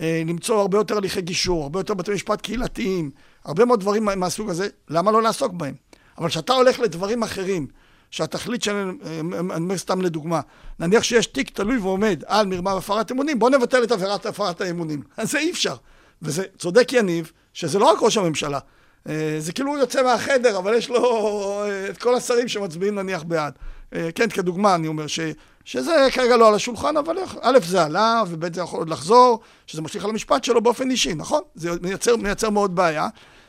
אה, למצוא הרבה יותר הליכי גישור, הרבה יותר בתי משפט קהילתיים, הרבה מאוד דברים מהסוג הזה, למה לא לעסוק בהם? אבל כשאתה הולך לדברים אחרים, שהתכלית שלהם, אה, אני אומר סתם לדוגמה, נניח שיש תיק תלוי ועומד על מרמה והפרת אמונים, בוא נבטל את עבירת הפרת האמונים. אז זה אי אפשר. וזה צודק יניב, שזה לא רק ראש הממשלה. אה, זה כאילו הוא יוצא מהחדר, אבל יש לו את כל השרים שמצביעים נניח בעד. כן, כדוגמה, אני אומר, ש... שזה כרגע לא על השולחן, אבל א', זה עלה, וב', זה יכול עוד לחזור, שזה משליך על המשפט שלו באופן אישי, נכון? זה מייצר, מייצר מאוד בעיה.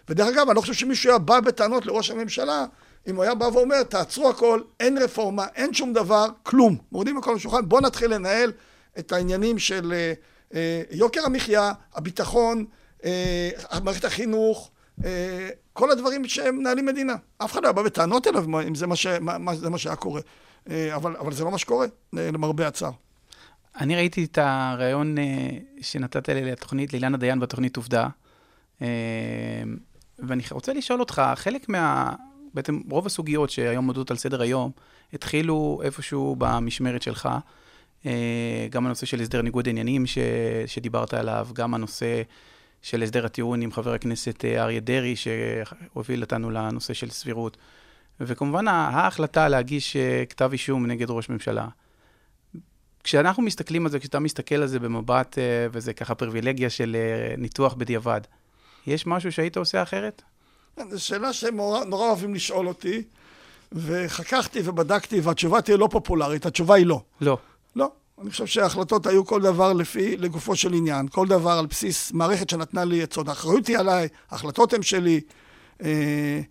ודרך אגב, אני לא חושב שמישהו היה בא בטענות לראש הממשלה, אם הוא היה בא ואומר, תעצרו הכל, אין רפורמה, אין שום דבר, כלום. מורידים הכל לשולחן, בואו נתחיל לנהל את העניינים של אה, אה, יוקר המחיה, הביטחון, אה, מערכת החינוך, אה, כל הדברים שהם מנהלים מדינה. אף אחד לא בא בטענות אליו אם זה מה, ש, מה, זה מה שהיה קורה. אה, אבל, אבל זה לא מה שקורה, אה, למרבה הצער. אני ראיתי את הריאיון אה, שנתת לי לתוכנית, לאילנה דיין בתוכנית עובדה, ואני רוצה לשאול אותך, חלק מה... בעצם רוב הסוגיות שהיום עומדות על סדר היום, התחילו איפשהו במשמרת שלך. גם הנושא של הסדר ניגוד עניינים ש... שדיברת עליו, גם הנושא של הסדר הטיעון עם חבר הכנסת אריה דרעי, שהוביל אותנו לנושא של סבירות. וכמובן ההחלטה להגיש אה, כתב אישום נגד ראש ממשלה. כשאנחנו מסתכלים על זה, כשאתה מסתכל על זה במבט, אה, וזה ככה פריבילגיה של אה, ניתוח בדיעבד, יש משהו שהיית עושה אחרת? כן, זו שאלה שהם נורא אוהבים לשאול אותי, וחככתי ובדקתי, והתשובה תהיה לא פופולרית, התשובה היא לא. לא. לא. אני חושב שההחלטות היו כל דבר לפי, לגופו של עניין, כל דבר על בסיס מערכת שנתנה לי עצות. האחריות היא עליי, ההחלטות הן שלי. אה,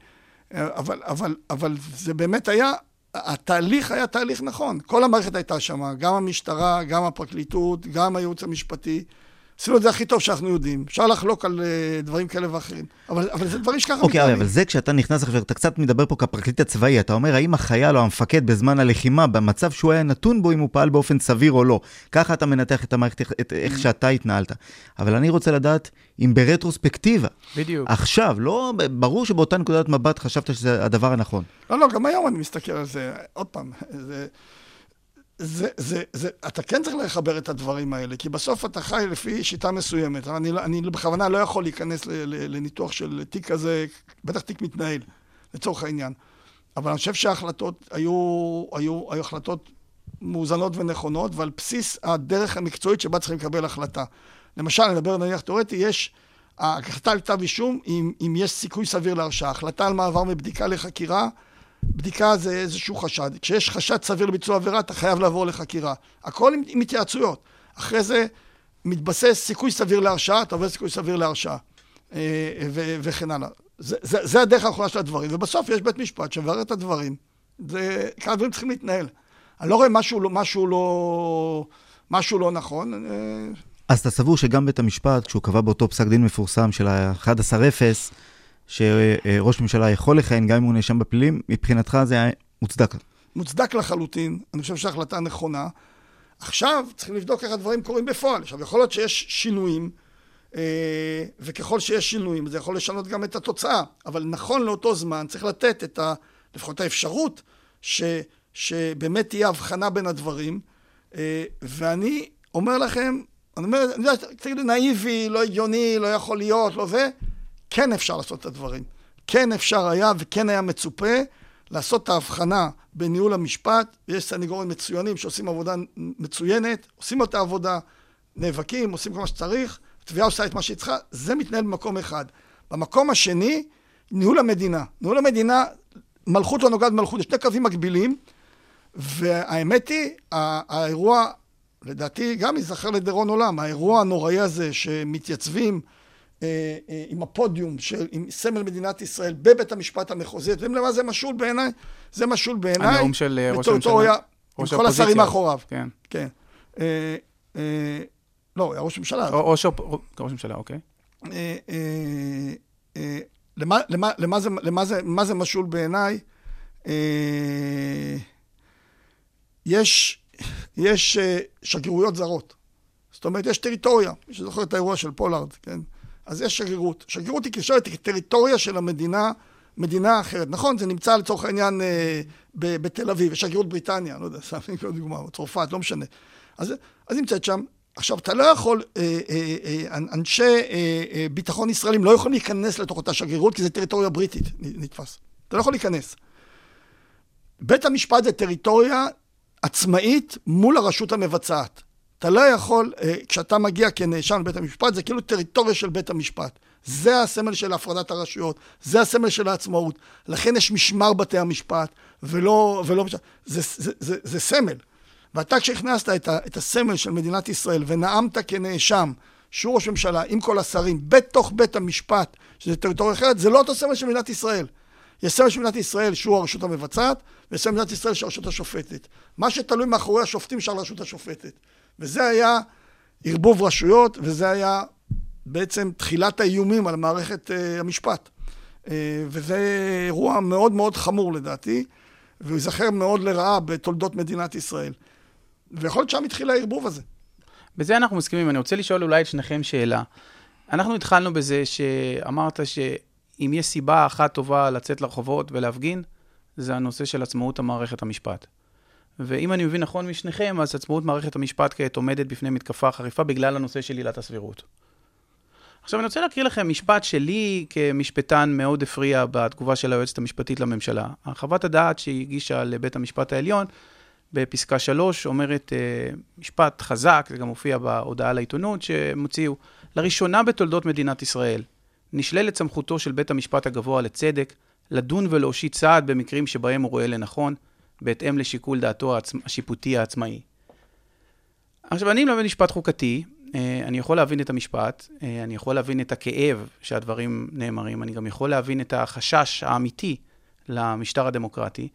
אבל, אבל, אבל זה באמת היה, התהליך היה תהליך נכון. כל המערכת הייתה שם, גם המשטרה, גם הפרקליטות, גם הייעוץ המשפטי, עשינו את זה הכי טוב שאנחנו יודעים. אפשר לחלוק על אה, דברים כאלה ואחרים, אבל, אבל זה דברים שככה אוקיי, מתנהלים. אבל זה כשאתה נכנס עכשיו, אתה קצת מדבר פה כפרקליט הצבאי, אתה אומר האם החייל או המפקד בזמן הלחימה, במצב שהוא היה נתון בו, אם הוא פעל באופן סביר או לא. ככה אתה מנתח את המערכת, את, איך שאתה התנהלת. אבל אני רוצה לדעת אם ברטרוספקטיבה, בדיוק. עכשיו, לא, ברור שבאותה נקודת מבט חשבת שזה הדבר הנכון. לא, לא, גם היום אני מסתכל על זה. עוד פעם, זה, זה, זה, זה, אתה כן צריך לחבר את הדברים האלה, כי בסוף אתה חי לפי שיטה מסוימת. אני, לא- אני בכוונה לא יכול להיכנס ל, ל, לניתוח של תיק כזה, בטח תיק מתנהל, לצורך העניין. אבל אני חושב שההחלטות היו, היו, היו החלטות מאוזנות ונכונות, ועל בסיס הדרך המקצועית שבה צריכים לקבל החלטה. למשל, נדבר נניח תיאורטי, יש ההחלטה על כתב אישום, אם, אם יש סיכוי סביר להרשעה. החלטה על מעבר מבדיקה לחקירה, בדיקה זה איזשהו חשד. כשיש חשד סביר לביצוע עבירה, אתה חייב לעבור לחקירה. הכל עם, עם התייעצויות. אחרי זה מתבסס סיכוי סביר להרשעה, אתה עובר סיכוי סביר להרשעה. אה, ו- וכן הלאה. זה, זה, זה הדרך האחרונה של הדברים. ובסוף יש בית משפט שמברר את הדברים. זה, כמה הדברים צריכים להתנהל. אני לא רואה משהו לא, משהו לא, משהו לא נכון. אה, אז אתה סבור שגם בית המשפט, כשהוא קבע באותו פסק דין מפורסם של ה-11-0, שראש ממשלה יכול לכהן גם אם הוא נאשם בפלילים, מבחינתך זה היה מוצדק. מוצדק לחלוטין, אני חושב שההחלטה נכונה. עכשיו צריכים לבדוק איך הדברים קורים בפועל. עכשיו, יכול להיות שיש שינויים, אה, וככל שיש שינויים, זה יכול לשנות גם את התוצאה. אבל נכון לאותו זמן צריך לתת את ה... לפחות האפשרות ש, שבאמת תהיה הבחנה בין הדברים. אה, ואני אומר לכם, אני אומר, אני יודע, תגידו נאיבי, לא הגיוני, לא יכול להיות, לא זה, כן אפשר לעשות את הדברים. כן אפשר היה וכן היה מצופה לעשות את ההבחנה בניהול המשפט, ויש סניגורים מצוינים שעושים עבודה מצוינת, עושים את העבודה, נאבקים, עושים כל מה שצריך, התביעה עושה את מה שהיא צריכה, זה מתנהל במקום אחד. במקום השני, ניהול המדינה. ניהול המדינה, מלכות לא נוגעת במלכות, יש שני קווים מקבילים, והאמת היא, האירוע, לדעתי, גם ייזכר לדיראון עולם, האירוע הנוראי הזה שמתייצבים עם הפודיום, של, עם סמל מדינת ישראל בבית המשפט המחוזי, אתם יודעים למה זה משול בעיניי? זה משול בעיניי. הנאום של אה, ראש הממשלה. עם כל האופוזיציה. השרים מאחוריו. כן. כן. אה, אה, לא, היה ראש ממשלה. ראש ממשלה, אוקיי. אה, אה, אה, למה, למה, למה, זה, למה, זה, מה זה משול בעיניי? אה, יש, יש אה, שגרירויות זרות. זאת אומרת, יש טריטוריה. מי שזוכר את האירוע של פולארד, כן? אז יש שגרירות. שגרירות היא נחשבת כטריטוריה של המדינה, מדינה אחרת. נכון, זה נמצא לצורך העניין אה, ב- בתל אביב, יש שגרירות בריטניה, לא יודע, סתם כל דוגמה, או צרפת, לא משנה. אז, אז נמצאת שם. עכשיו, אתה לא יכול, אה, אה, אה, אנשי אה, אה, ביטחון ישראלים לא יכולים להיכנס לתוך אותה שגרירות, כי זה טריטוריה בריטית, נתפס. אתה לא יכול להיכנס. בית המשפט זה טריטוריה עצמאית מול הרשות המבצעת. אתה לא יכול, אה, כשאתה מגיע כנאשם לבית המשפט, זה כאילו טריטוריה של בית המשפט. זה הסמל של הפרדת הרשויות, זה הסמל של העצמאות. לכן יש משמר בתי המשפט, ולא... ולא זה, זה, זה, זה סמל. ואתה כשהכנסת את, ה, את הסמל של מדינת ישראל ונאמת כנאשם, שהוא ראש ממשלה, עם כל השרים, בתוך בית המשפט, שזה טריטוריה אחרת, זה לא אותו סמל של מדינת ישראל. יש סמל של מדינת ישראל שהוא הרשות המבצעת, ויש סמל מדינת ישראל שהוא הרשות השופטת. מה שתלוי מאחורי השופטים של הרשות השופטת. וזה היה ערבוב רשויות, וזה היה בעצם תחילת האיומים על מערכת uh, המשפט. Uh, וזה אירוע מאוד מאוד חמור לדעתי, והוא ייזכר מאוד לרעה בתולדות מדינת ישראל. ויכול להיות שם התחיל הערבוב הזה. בזה אנחנו מסכימים. אני רוצה לשאול אולי את שניכם שאלה. אנחנו התחלנו בזה שאמרת שאם יש סיבה אחת טובה לצאת לרחובות ולהפגין, זה הנושא של עצמאות המערכת המשפט. ואם אני מבין נכון משניכם, אז עצמאות מערכת המשפט כעת עומדת בפני מתקפה חריפה בגלל הנושא של עילת הסבירות. עכשיו, אני רוצה להקריא לכם משפט שלי כמשפטן מאוד הפריע בתגובה של היועצת המשפטית לממשלה. חוות הדעת שהיא הגישה לבית המשפט העליון, בפסקה 3, אומרת אה, משפט חזק, זה גם מופיע בהודעה לעיתונות שהם הוציאו, לראשונה בתולדות מדינת ישראל, נשללת סמכותו של בית המשפט הגבוה לצדק לדון ולהושיט סעד במקרים שבהם הוא רואה לנכון, בהתאם לשיקול דעתו. השיפוטי העצמאי. עכשיו, אני מלמד משפט חוקתי, אה, אני יכול להבין את המשפט, אה, אני יכול להבין את הכאב שהדברים נאמרים, אני גם יכול להבין את החשש האמיתי למשטר הדמוקרטי,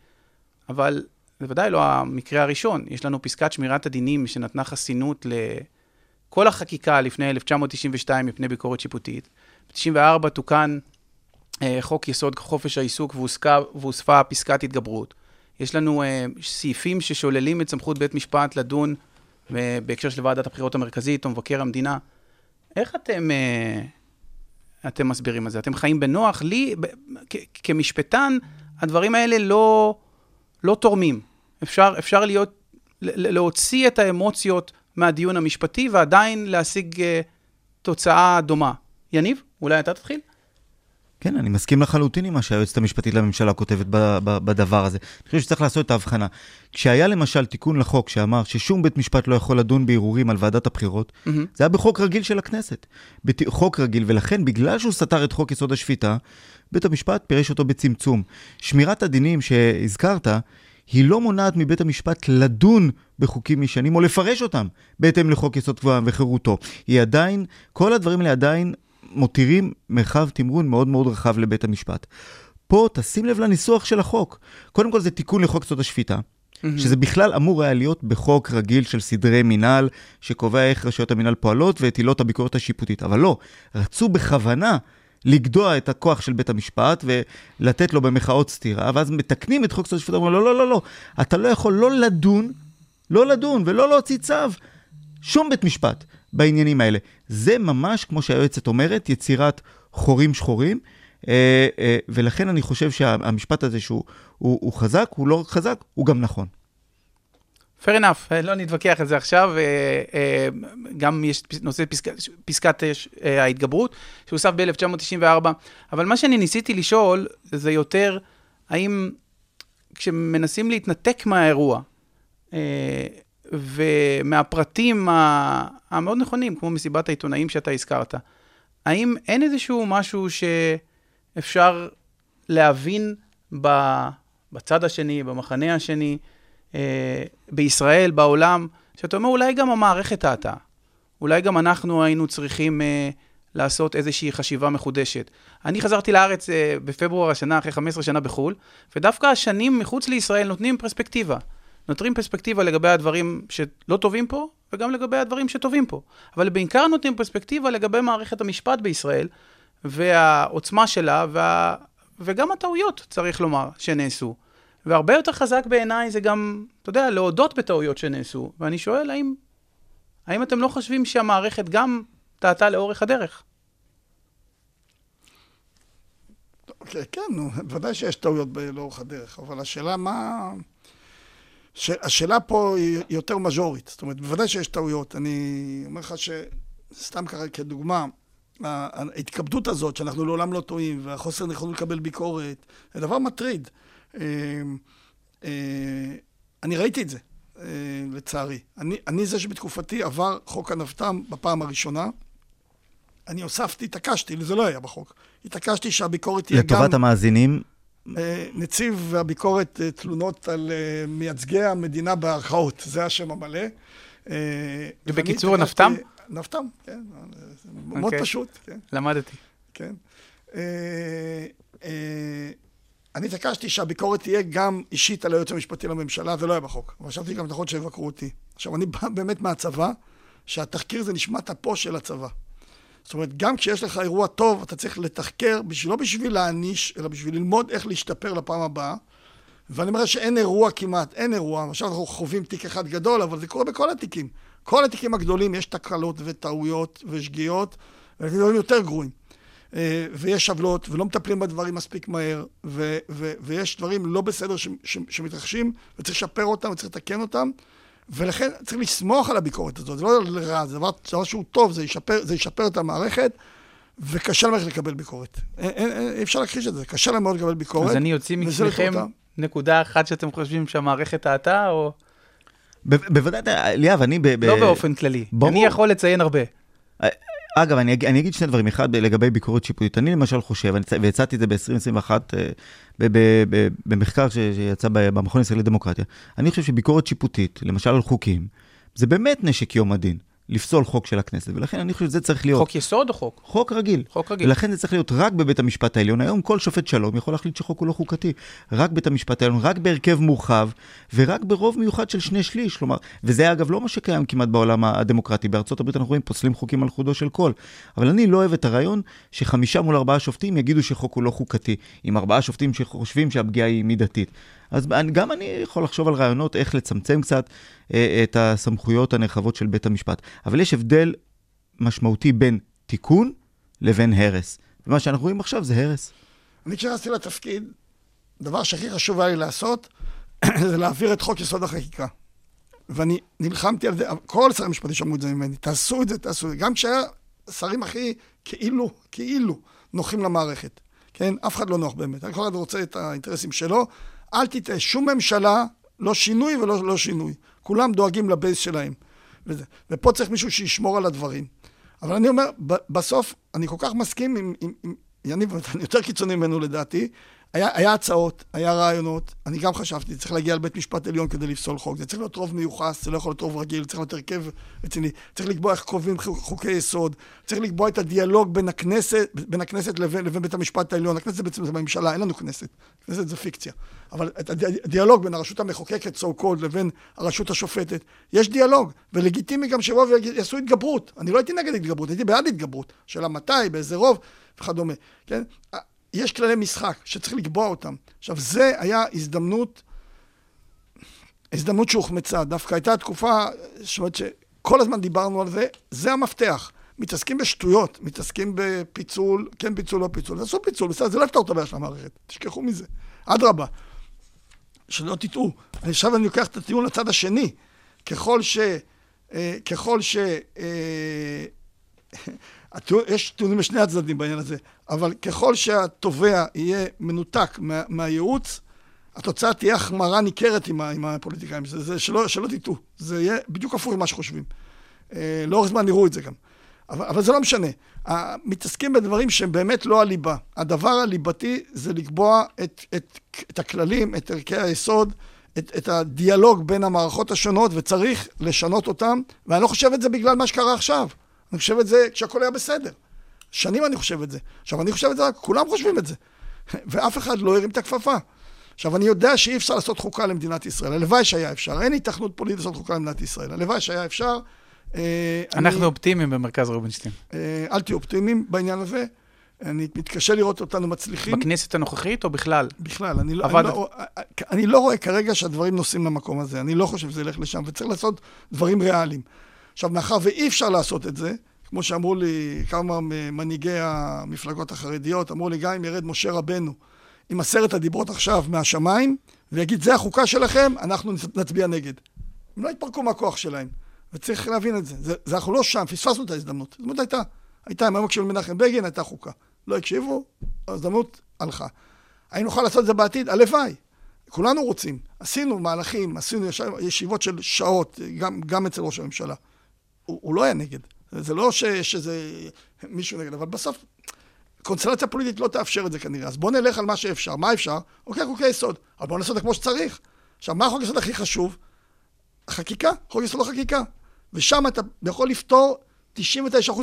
אבל זה ודאי לא המקרה הראשון. יש לנו פסקת שמירת הדינים שנתנה חסינות כל החקיקה לפני 1992 מפני ביקורת שיפוטית. ב-94 תוקן אה, חוק יסוד חופש העיסוק והוספה פסקת התגברות. יש לנו אה, סעיפים ששוללים את סמכות בית משפט לדון אה, בהקשר של ועדת הבחירות המרכזית או מבקר המדינה. איך אתם, אה, אתם מסבירים את זה? אתם חיים בנוח? לי, כמשפטן, הדברים האלה לא, לא תורמים. אפשר, אפשר להיות, להוציא את האמוציות מהדיון המשפטי ועדיין להשיג אה, תוצאה דומה. יניב, אולי אתה תתחיל? כן, אני מסכים לחלוטין עם מה שהיועצת המשפטית לממשלה כותבת בדבר הזה. אני חושב שצריך לעשות את ההבחנה. כשהיה למשל תיקון לחוק שאמר ששום בית משפט לא יכול לדון בערעורים על ועדת הבחירות, מהמם. זה היה בחוק רגיל של הכנסת. חוק רגיל, ולכן בגלל שהוא סתר את חוק יסוד השפיטה, בית המשפט פירש אותו בצמצום. שמירת הדינים שהזכרת, היא לא מונעת מבית המשפט לדון בחוקים ישנים או לפרש אותם בהתאם לחוק יסוד כבוד וחירותו. היא עדיין, כל הדברים האלה עדיין מותירים מרחב תמרון מאוד מאוד רחב לבית המשפט. פה תשים לב לניסוח של החוק. קודם כל זה תיקון לחוק יסוד השפיטה. שזה בכלל אמור היה להיות בחוק רגיל של סדרי מינהל, שקובע איך רשויות המינהל פועלות ואת עילות הביקורת השיפוטית. אבל לא, רצו בכוונה לגדוע את הכוח של בית המשפט ולתת לו במחאות סתירה, ואז מתקנים את חוק יסוד השפיטה, אומרים לו, לא, לא, לא, אתה לא יכול לא לדון, לא לדון ולא להוציא צו, שום בית משפט בעניינים האלה. זה ממש, כמו שהיועצת אומרת, יצירת חורים שחורים, אה, אה, ולכן אני חושב שהמשפט הזה שהוא הוא, הוא חזק, הוא לא רק חזק, הוא גם נכון. fair enough, אה, לא נתווכח על זה עכשיו. גם יש נושא פסקת, פסקת ההתגברות, שהוסף ב-1994. אבל מה שאני ניסיתי לשאול, זה יותר, האם כשמנסים להתנתק מהאירוע, ומהפרטים המאוד נכונים, כמו מסיבת העיתונאים שאתה הזכרת, האם אין איזשהו משהו שאפשר להבין בצד השני, במחנה השני, אה, בישראל, בעולם, שאתה אומר, אולי גם המערכת טעתה. אולי גם אנחנו היינו צריכים אה, לעשות איזושהי חשיבה מחודשת. אני חזרתי לארץ אה, בפברואר השנה, אחרי 15 שנה בחו"ל, ודווקא השנים מחוץ לישראל נותנים פרספקטיבה. נותנים פרספקטיבה לגבי הדברים שלא טובים פה, וגם לגבי הדברים שטובים פה. אבל בעיקר נותנים פרספקטיבה לגבי מערכת המשפט בישראל, והעוצמה שלה, וה... וגם הטעויות, צריך לומר, שנעשו. והרבה יותר חזק בעיניי זה גם, אתה יודע, להודות בטעויות שנעשו. ואני שואל, האם, האם אתם לא חושבים שהמערכת גם טעתה לאורך הדרך? כן, נו, בוודאי שיש טעויות לאורך הדרך, אבל השאלה מה... השאלה פה היא יותר מז'ורית, זאת אומרת, בוודאי שיש טעויות. אני אומר לך שסתם ככה כדוגמה, ההתכבדות הזאת, שאנחנו לעולם לא טועים, והחוסר נכונות לקבל ביקורת, זה דבר מטריד. אה, אה, אני ראיתי את זה, אה, לצערי. אני, אני זה שבתקופתי עבר חוק הנבת"ם בפעם הראשונה. אני הוספתי, התעקשתי, זה לא היה בחוק. התעקשתי שהביקורת תהיה גם... לטובת המאזינים, נציב הביקורת אה, תלונות על אה, מייצגי המדינה בערכאות, זה השם המלא. אה, ובקיצור, נפתם? נפתם, כן. אה, מאוד אוקיי. פשוט, כן. למדתי. כן. אה, אה, אני התעקשתי שהביקורת תהיה גם אישית על היועץ המשפטי לממשלה, זה לא היה בחוק. חשבתי גם נכון שיבקרו אותי. עכשיו, אני בא באמת מהצבא, שהתחקיר זה נשמת אפו של הצבא. זאת אומרת, גם כשיש לך אירוע טוב, אתה צריך לתחקר, לא בשביל להעניש, אלא בשביל ללמוד איך להשתפר לפעם הבאה. ואני אומר שאין אירוע כמעט, אין אירוע. עכשיו אנחנו חווים תיק אחד גדול, אבל זה קורה בכל התיקים. כל התיקים הגדולים יש תקלות וטעויות ושגיאות, ודברים יותר גרועים. אה, ויש עוולות, ולא מטפלים בדברים מספיק מהר, ו- ו- ויש דברים לא בסדר ש- ש- שמתרחשים, וצריך לשפר אותם וצריך לתקן אותם, ולכן צריך לסמוך על הביקורת הזאת, זה לא לרע, זה דבר, זה דבר שהוא טוב, זה ישפר, זה ישפר את המערכת, וקשה למערכת לקבל ביקורת. אין, אין, אין, אי אפשר להכחיש את זה, קשה להם מאוד לקבל ביקורת. אז אני אוציא מכם. נקודה אחת שאתם חושבים שהמערכת טעתה, או ב- בוודאי, ליאב, אני... ב- ב- לא באופן כללי? ברור. אני יכול לציין הרבה. אגב, אני, אני אגיד שני דברים. אחד, לגבי ביקורת שיפוטית. אני למשל חושב, והצעתי את זה ב-2021 אה, במחקר שיצא במכון הישראלי לדמוקרטיה. אני חושב שביקורת שיפוטית, למשל על חוקים, זה באמת נשק יום הדין. לפסול חוק של הכנסת, ולכן אני חושב שזה צריך להיות... חוק יסוד או חוק? חוק רגיל. חוק רגיל. ולכן זה צריך להיות רק בבית המשפט העליון. היום כל שופט שלום יכול להחליט שחוק הוא לא חוקתי. רק בית המשפט העליון, רק בהרכב מורחב, ורק ברוב מיוחד של שני שליש. כלומר, וזה אגב לא מה שקיים כמעט בעולם הדמוקרטי. בארצות הברית אנחנו רואים פוסלים חוקים על חודו של קול. אבל אני לא אוהב את הרעיון שחמישה מול ארבעה שופטים יגידו שחוק הוא לא חוקתי. עם ארבעה שופטים שחושבים שהפגיעה היא מידתית. אז גם אני יכול לחשוב על רעיונות איך לצמצם קצת אה, את הסמכויות הנרחבות של בית המשפט. אבל יש הבדל משמעותי בין תיקון לבין הרס. ומה שאנחנו רואים עכשיו זה הרס. אני כשנכנסתי לתפקיד, הדבר שהכי חשוב היה לי לעשות, זה להעביר את חוק יסוד החקיקה. ואני נלחמתי על זה, כל שרי המשפטים שמעו את זה ממני, תעשו את זה, תעשו את זה. גם כשהיה שרים הכי כאילו, כאילו, נוחים למערכת. כן? אף אחד לא נוח באמת. כל אחד רוצה את האינטרסים שלו. אל תטעה, שום ממשלה, לא שינוי ולא לא שינוי. כולם דואגים לבייס שלהם. וזה. ופה צריך מישהו שישמור על הדברים. אבל אני אומר, בסוף, אני כל כך מסכים עם, עם, עם יניב, אני יותר קיצוני ממנו לדעתי. היה, היה הצעות, היה רעיונות, אני גם חשבתי, צריך להגיע לבית משפט עליון כדי לפסול חוק. זה צריך להיות רוב מיוחס, זה לא יכול להיות רוב רגיל, צריך להיות הרכב רציני. צריך לקבוע איך קובעים חוק- חוקי יסוד, צריך לקבוע את הדיאלוג בין הכנסת, בין הכנסת לבין, לבין בית המשפט העליון. הכנסת בעצם זה בממשלה, אין לנו כנסת. כנסת זה פיקציה. אבל את הדי- הדיאלוג בין הרשות המחוקקת, so called, לבין הרשות השופטת, יש דיאלוג, ולגיטימי גם שיבואו ויעשו התגברות. אני לא הייתי נגד התגברות, הייתי בעד התגברות. שאלה מתי, באיזה רוב וכדומה, כן? יש כללי משחק שצריך לקבוע אותם. עכשיו, זה היה הזדמנות, הזדמנות שהוחמצה. דווקא הייתה תקופה, זאת אומרת שכל הזמן דיברנו על זה, זה המפתח. מתעסקים בשטויות, מתעסקים בפיצול, כן פיצול, לא פיצול. תעשו פיצול, בסדר, זה לא יפתור את הבעיה של המערכת. תשכחו מזה. אדרבה, שלא תטעו. עכשיו אני לוקח את הטיעון לצד השני. ככל ש... אה, ככל ש... יש טיעונים משני הצדדים בעניין הזה, אבל ככל שהתובע יהיה מנותק מה, מהייעוץ, התוצאה תהיה החמרה ניכרת עם, ה- עם הפוליטיקאים. זה, זה שלא, שלא תטעו, זה יהיה בדיוק הפוך ממה שחושבים. אה, לאורך זמן יראו את זה גם. אבל, אבל זה לא משנה. מתעסקים בדברים שהם באמת לא הליבה. הדבר הליבתי זה לקבוע את, את, את הכללים, את ערכי היסוד, את, את הדיאלוג בין המערכות השונות, וצריך לשנות אותם, ואני לא חושב את זה בגלל מה שקרה עכשיו. אני חושב את זה כשהכול היה בסדר. שנים אני חושב את זה. עכשיו, אני חושב את זה כולם חושבים את זה. ואף אחד לא הרים את הכפפה. עכשיו, אני יודע שאי אפשר לעשות חוקה למדינת ישראל. הלוואי שהיה אפשר. אין היתכנות פוליטית לעשות חוקה למדינת ישראל. הלוואי שהיה אפשר. אה, אנחנו אני- אופטימיים במרכז רובינשטיין. אה, אל תהיו אופטימיים בעניין הזה. אני מתקשה לראות אותנו מצליחים. בכנסת הנוכחית או בכלל? בכלל, אני לא, אבל- אני, לא, אני לא רואה כרגע שהדברים נוסעים למקום הזה. אני לא חושב שזה ילך לשם, וצריך לעשות דברים ריאליים. עכשיו, מאחר ואי אפשר לעשות את זה, כמו שאמרו לי כמה מנהיגי המפלגות החרדיות, אמרו לי, גם אם ירד משה רבנו עם עשרת הדיברות עכשיו מהשמיים, ויגיד, זה החוקה שלכם, אנחנו נצביע נגד. הם לא יתפרקו מהכוח שלהם, וצריך להבין את זה. זה, זה אנחנו לא שם, פספסנו את ההזדמנות. ההזדמנות הייתה. הייתה, הם היו מקשיבים למנחם בגין, הייתה חוקה. לא הקשיבו, ההזדמנות הלכה. האם נוכל לעשות את זה בעתיד? הלוואי. כולנו רוצים. עשינו מהלכים, עשינו ישיבות של שעות, גם, גם אצל ראש הממשלה. הוא, הוא לא היה נגד. זה לא ש, שזה מישהו נגד, אבל בסוף קונסטלציה פוליטית לא תאפשר את זה כנראה. אז בואו נלך על מה שאפשר. מה אפשר? אוקיי, חוקי יסוד. אבל בואו נעשה את זה כמו שצריך. עכשיו, מה החוק יסוד הכי חשוב? החקיקה, חוק יסוד החקיקה. ושם אתה יכול לפתור 99%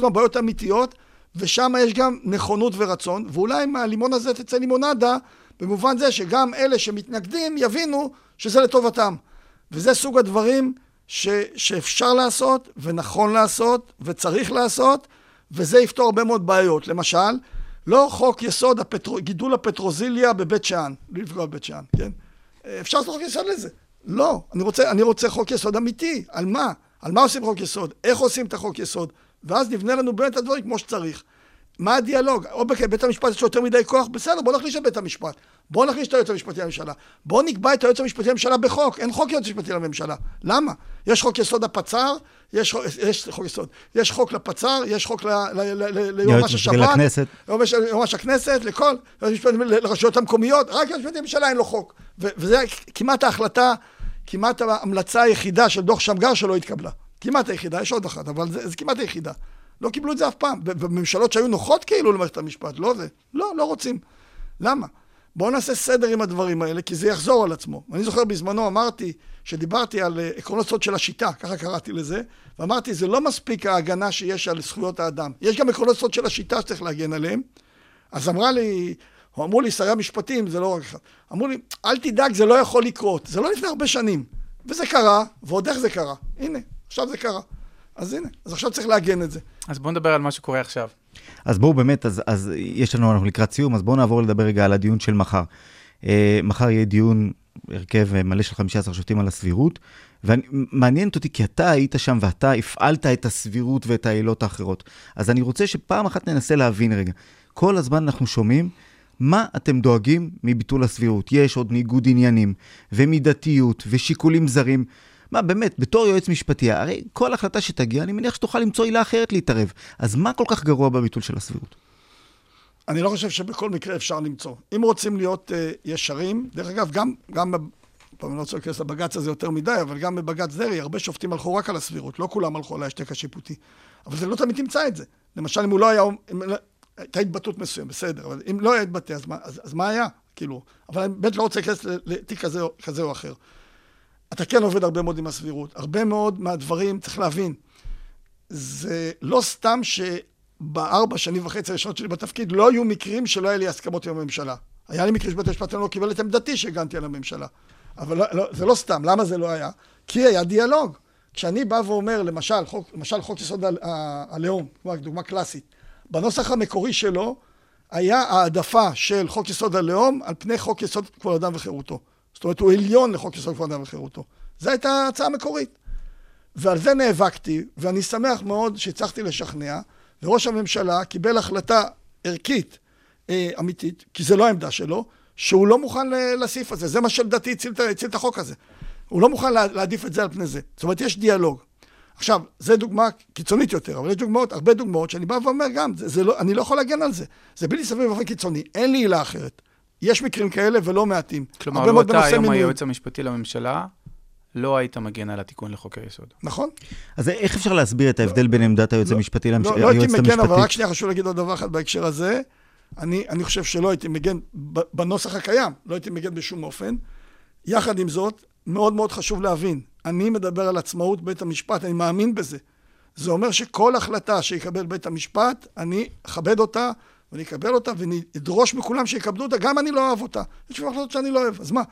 מהבעיות האמיתיות, ושם יש גם נכונות ורצון, ואולי מהלימון הזה תצא לימונדה, במובן זה שגם אלה שמתנגדים יבינו שזה לטובתם. וזה סוג הדברים ש, שאפשר לעשות, ונכון לעשות, וצריך לעשות, וזה יפתור הרבה מאוד בעיות. למשל, לא חוק יסוד הפטרו, גידול הפטרוזיליה בבית שאן, בלי לפגוע בבית שאן, כן? אפשר לעשות חוק יסוד לזה. לא, אני רוצה, אני רוצה חוק יסוד אמיתי. על מה? על מה עושים חוק יסוד? איך עושים את החוק יסוד? ואז נבנה לנו באמת את הדברים כמו שצריך. מה הדיאלוג? או בית המשפט יש לו יותר מדי כוח? בסדר, בוא נחליש את בית המשפט. בוא נחליש את היועץ המשפטי לממשלה. בוא נקבע את היועץ המשפטי לממשלה בחוק. אין חוק יועץ משפטי לממשלה. למה? יש חוק יסוד הפצ"ר, יש, חוק- יש חוק יסוד. יש חוק לפצ"ר, יש חוק ליועמ"ש השב"כ. לכנסת. יועמ"ש יועמ"ש הכנסת, לכל, לרשויות המקומיות, רק יועץ משפטי לממשלה אין לו חוק. וזה כמעט ההחלטה, כמעט ההמלצה היחידה של דוח שמגר שלא התקבלה. כמעט היחידה, יש עוד אחת, אבל זה, זה כמעט היחידה. לא קיבלו את זה אף פעם. בממשלות שהיו נוחות כאילו למערכת המשפט, לא זה. לא, לא רוצים. למה? בואו נעשה סדר עם הדברים האלה, כי זה יחזור על עצמו. אני זוכר בזמנו אמרתי, שדיברתי על אה, עקרונות סוד של השיטה, ככה קראתי לזה, ואמרתי, זה לא מספיק ההגנה שיש על זכויות האדם. יש גם עקרונות סוד של השיטה שצריך להגן עליהם. אז אמרה לי, או אמרו לי שרי המשפטים, זה לא רק אחד, אמרו לי, אל תדאג, זה לא יכול לקרות. זה לא לפני הרבה שנים. וזה קרה, ועוד איך זה קרה. הנה, עכשיו זה קרה. אז הנה, אז עכשיו צריך לעגן את זה. אז בואו נדבר על מה שקורה עכשיו. אז בואו באמת, אז, אז יש לנו, אנחנו לקראת סיום, אז בואו נעבור לדבר רגע על הדיון של מחר. אה, מחר יהיה דיון, הרכב אה, מלא של 15 שופטים על הסבירות, ומעניינת אותי כי אתה היית שם ואתה הפעלת את הסבירות ואת העילות האחרות. אז אני רוצה שפעם אחת ננסה להבין רגע. כל הזמן אנחנו שומעים מה אתם דואגים מביטול הסבירות. יש עוד ניגוד עניינים, ומידתיות, ושיקולים זרים. מה, באמת, בתור יועץ משפטי, הרי כל החלטה שתגיע, אני מניח שתוכל למצוא עילה אחרת להתערב. אז מה כל כך גרוע בביטול של הסבירות? אני לא חושב שבכל מקרה אפשר למצוא. אם רוצים להיות uh, ישרים, דרך אגב, גם, גם, פעם אני לא רוצה להיכנס לבג"ץ הזה יותר מדי, אבל גם בבג"ץ דרעי, הרבה שופטים הלכו רק על הסבירות, לא כולם הלכו על ההשתק השיפוטי. אבל זה לא תמיד תמצא את זה. למשל, אם הוא לא היה... אם, לא- הייתה התבטאות מסוימת, בסדר, אבל אם לא היה התבטא, אז מה, אז, אז מה היה? כאילו, אבל אני באמת לא רוצה להיכנס לתיק כזה, כזה או אחר. אתה כן עובד הרבה מאוד עם הסבירות. הרבה מאוד מהדברים, צריך להבין, זה לא סתם שבארבע שנים וחצי הראשונות שלי בתפקיד לא היו מקרים שלא היה לי הסכמות עם הממשלה. היה לי מקרים שבית המשפט לא קיבל את עמדתי שהגנתי על הממשלה. אבל לא, לא, זה לא סתם. למה זה לא היה? כי היה דיאלוג. כשאני בא ואומר, למשל, חוק, למשל חוק יסוד הלאום, דוגמה קלאסית, בנוסח המקורי שלו היה העדפה של חוק יסוד הלאום על פני חוק יסוד כבוד אדם וחירותו. זאת אומרת, הוא עליון לחוק יסוד כבוד אדם וחירותו. זו הייתה ההצעה המקורית. ועל זה נאבקתי, ואני שמח מאוד שהצלחתי לשכנע, וראש הממשלה קיבל החלטה ערכית, אה, אמיתית, כי זה לא העמדה שלו, שהוא לא מוכן לסעיף הזה. זה מה שלדעתי הציל, הציל את החוק הזה. הוא לא מוכן להעדיף את זה על פני זה. זאת אומרת, יש דיאלוג. עכשיו, זו דוגמה קיצונית יותר, אבל יש דוגמאות, הרבה דוגמאות, שאני בא ואומר גם, זה, זה לא, אני לא יכול להגן על זה. זה בלתי סביר באופן קיצוני, אין לי עילה אחרת. יש מקרים כאלה ולא מעטים. כלומר, לא אתה היום היועץ המשפטי לממשלה, לא היית מגן על התיקון לחוק היסוד. נכון. אז איך אפשר להסביר את ההבדל לא, בין עמדת היועץ לא, המשפטי ליועצת המשפטית? לא, לא הייתי מגן, אבל רק שנייה חשוב להגיד עוד דבר אחד בהקשר הזה. אני, אני חושב שלא הייתי מגן בנוסח הקיים, לא הייתי מגן בשום אופן. יחד עם זאת, מאוד מאוד חשוב להבין, אני מדבר על עצמאות בית המשפט, אני מאמין בזה. זה אומר שכל החלטה שיקבל בית המשפט, אני אכבד אותה, ואני אקבל אותה, ואני אדרוש מכולם שיקבלו אותה, גם אני לא אוהב אותה. יש לי החלטות שאני לא אוהב, אז מה?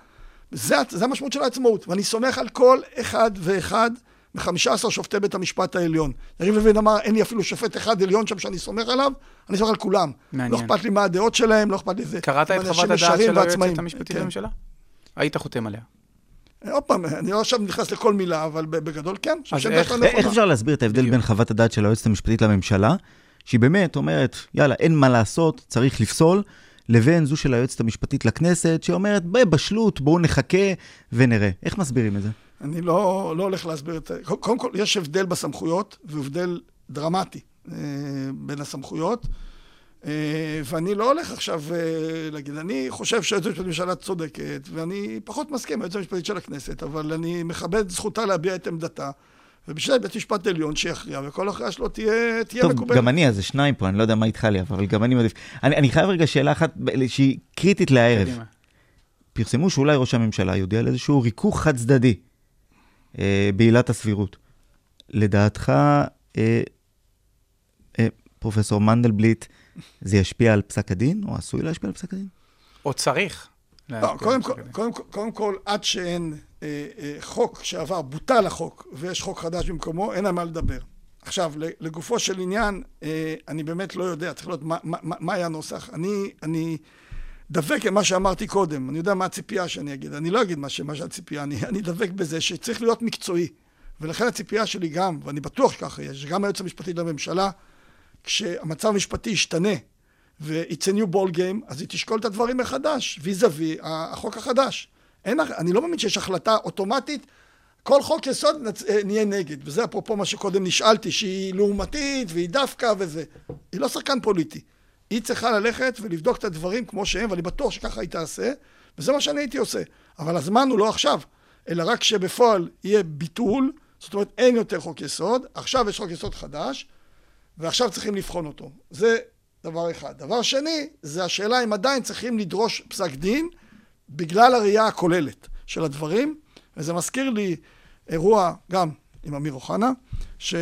זה, זה המשמעות של העצמאות, ואני סומך על כל אחד ואחד מ-15 שופטי בית המשפט העליון. יריב לוין אמר, אין לי אפילו שופט אחד עליון שם שאני סומך עליו, אני סומך על כולם. מעניין. לא אכפת לי מה הדעות שלהם, לא אכפת לי זה. קראת את חוות הדעת של היועצת המשפטית כן. לממשלה? היית חותם עליה. עוד פעם, אני לא עכשיו נכנס לכל מילה, אבל בגדול כן. אז איך, איך אפשר להסביר את ההבדל בין חוות הדעת של היועצת המשפטית לממשלה, שהיא באמת אומרת, יאללה, אין מה לעשות, צריך לפסול, לבין זו של היועצת המשפטית לכנסת, שאומרת, בבשלות, בואו נחכה ונראה. איך מסבירים את זה? אני לא, לא הולך להסביר את זה. קודם כל, יש הבדל בסמכויות, והבדל דרמטי אה, בין הסמכויות. אה, ואני לא הולך עכשיו אה, להגיד, אני חושב שהיועצת המשפטית לממשלה צודקת, ואני פחות מסכים עם היועצת המשפטית של הכנסת, אבל אני מכבד זכותה להביע את עמדתה. ובשביל בית משפט עליון שיכריע, וכל הכרעה שלו תהיה, תהיה טוב, מקובלת. טוב, גם אני, אז זה שניים פה, אני לא יודע מה איתך לי, אבל גם אני מעדיף. אני, אני חייב רגע שאלה אחת שהיא קריטית לערב. פרסמו שאולי ראש הממשלה יודיע על איזשהו ריכוך חד צדדי אה, בעילת הסבירות. לדעתך, אה, אה, פרופסור מנדלבליט, זה ישפיע על פסק הדין, או עשוי להשפיע על פסק הדין? או צריך. לא, קודם כל, קודם, קודם כל, עד שאין חוק שעבר, בוטל החוק, ויש חוק חדש במקומו, אין על מה לדבר. עכשיו, לגופו של עניין, אה, אני באמת לא יודע, צריך לראות מה, מה, מה היה הנוסח. אני, אני דבק עם מה שאמרתי קודם, אני יודע מה הציפייה שאני אגיד. אני לא אגיד מה, מה שהציפייה, אני, אני דבק בזה שצריך להיות מקצועי. ולכן הציפייה שלי גם, ואני בטוח שככה יש, שגם היועץ המשפטי לממשלה, כשהמצב המשפטי ישתנה ו-it's a new ball game, אז היא תשקול את הדברים מחדש, וי החוק החדש. אין, אני לא מאמין שיש החלטה אוטומטית, כל חוק יסוד נצ... אה, נהיה נגד. וזה אפרופו מה שקודם נשאלתי, שהיא לעומתית והיא דווקא וזה. היא לא שחקן פוליטי. היא צריכה ללכת ולבדוק את הדברים כמו שהם, ואני בטוח שככה היא תעשה, וזה מה שאני הייתי עושה. אבל הזמן הוא לא עכשיו, אלא רק שבפועל יהיה ביטול, זאת אומרת אין יותר חוק יסוד, עכשיו יש חוק יסוד חדש, ועכשיו צריכים לבחון אותו. זה דבר אחד. דבר שני, זה השאלה אם עדיין צריכים לדרוש פסק דין בגלל הראייה הכוללת של הדברים, וזה מזכיר לי אירוע גם עם אמיר אוחנה, ש...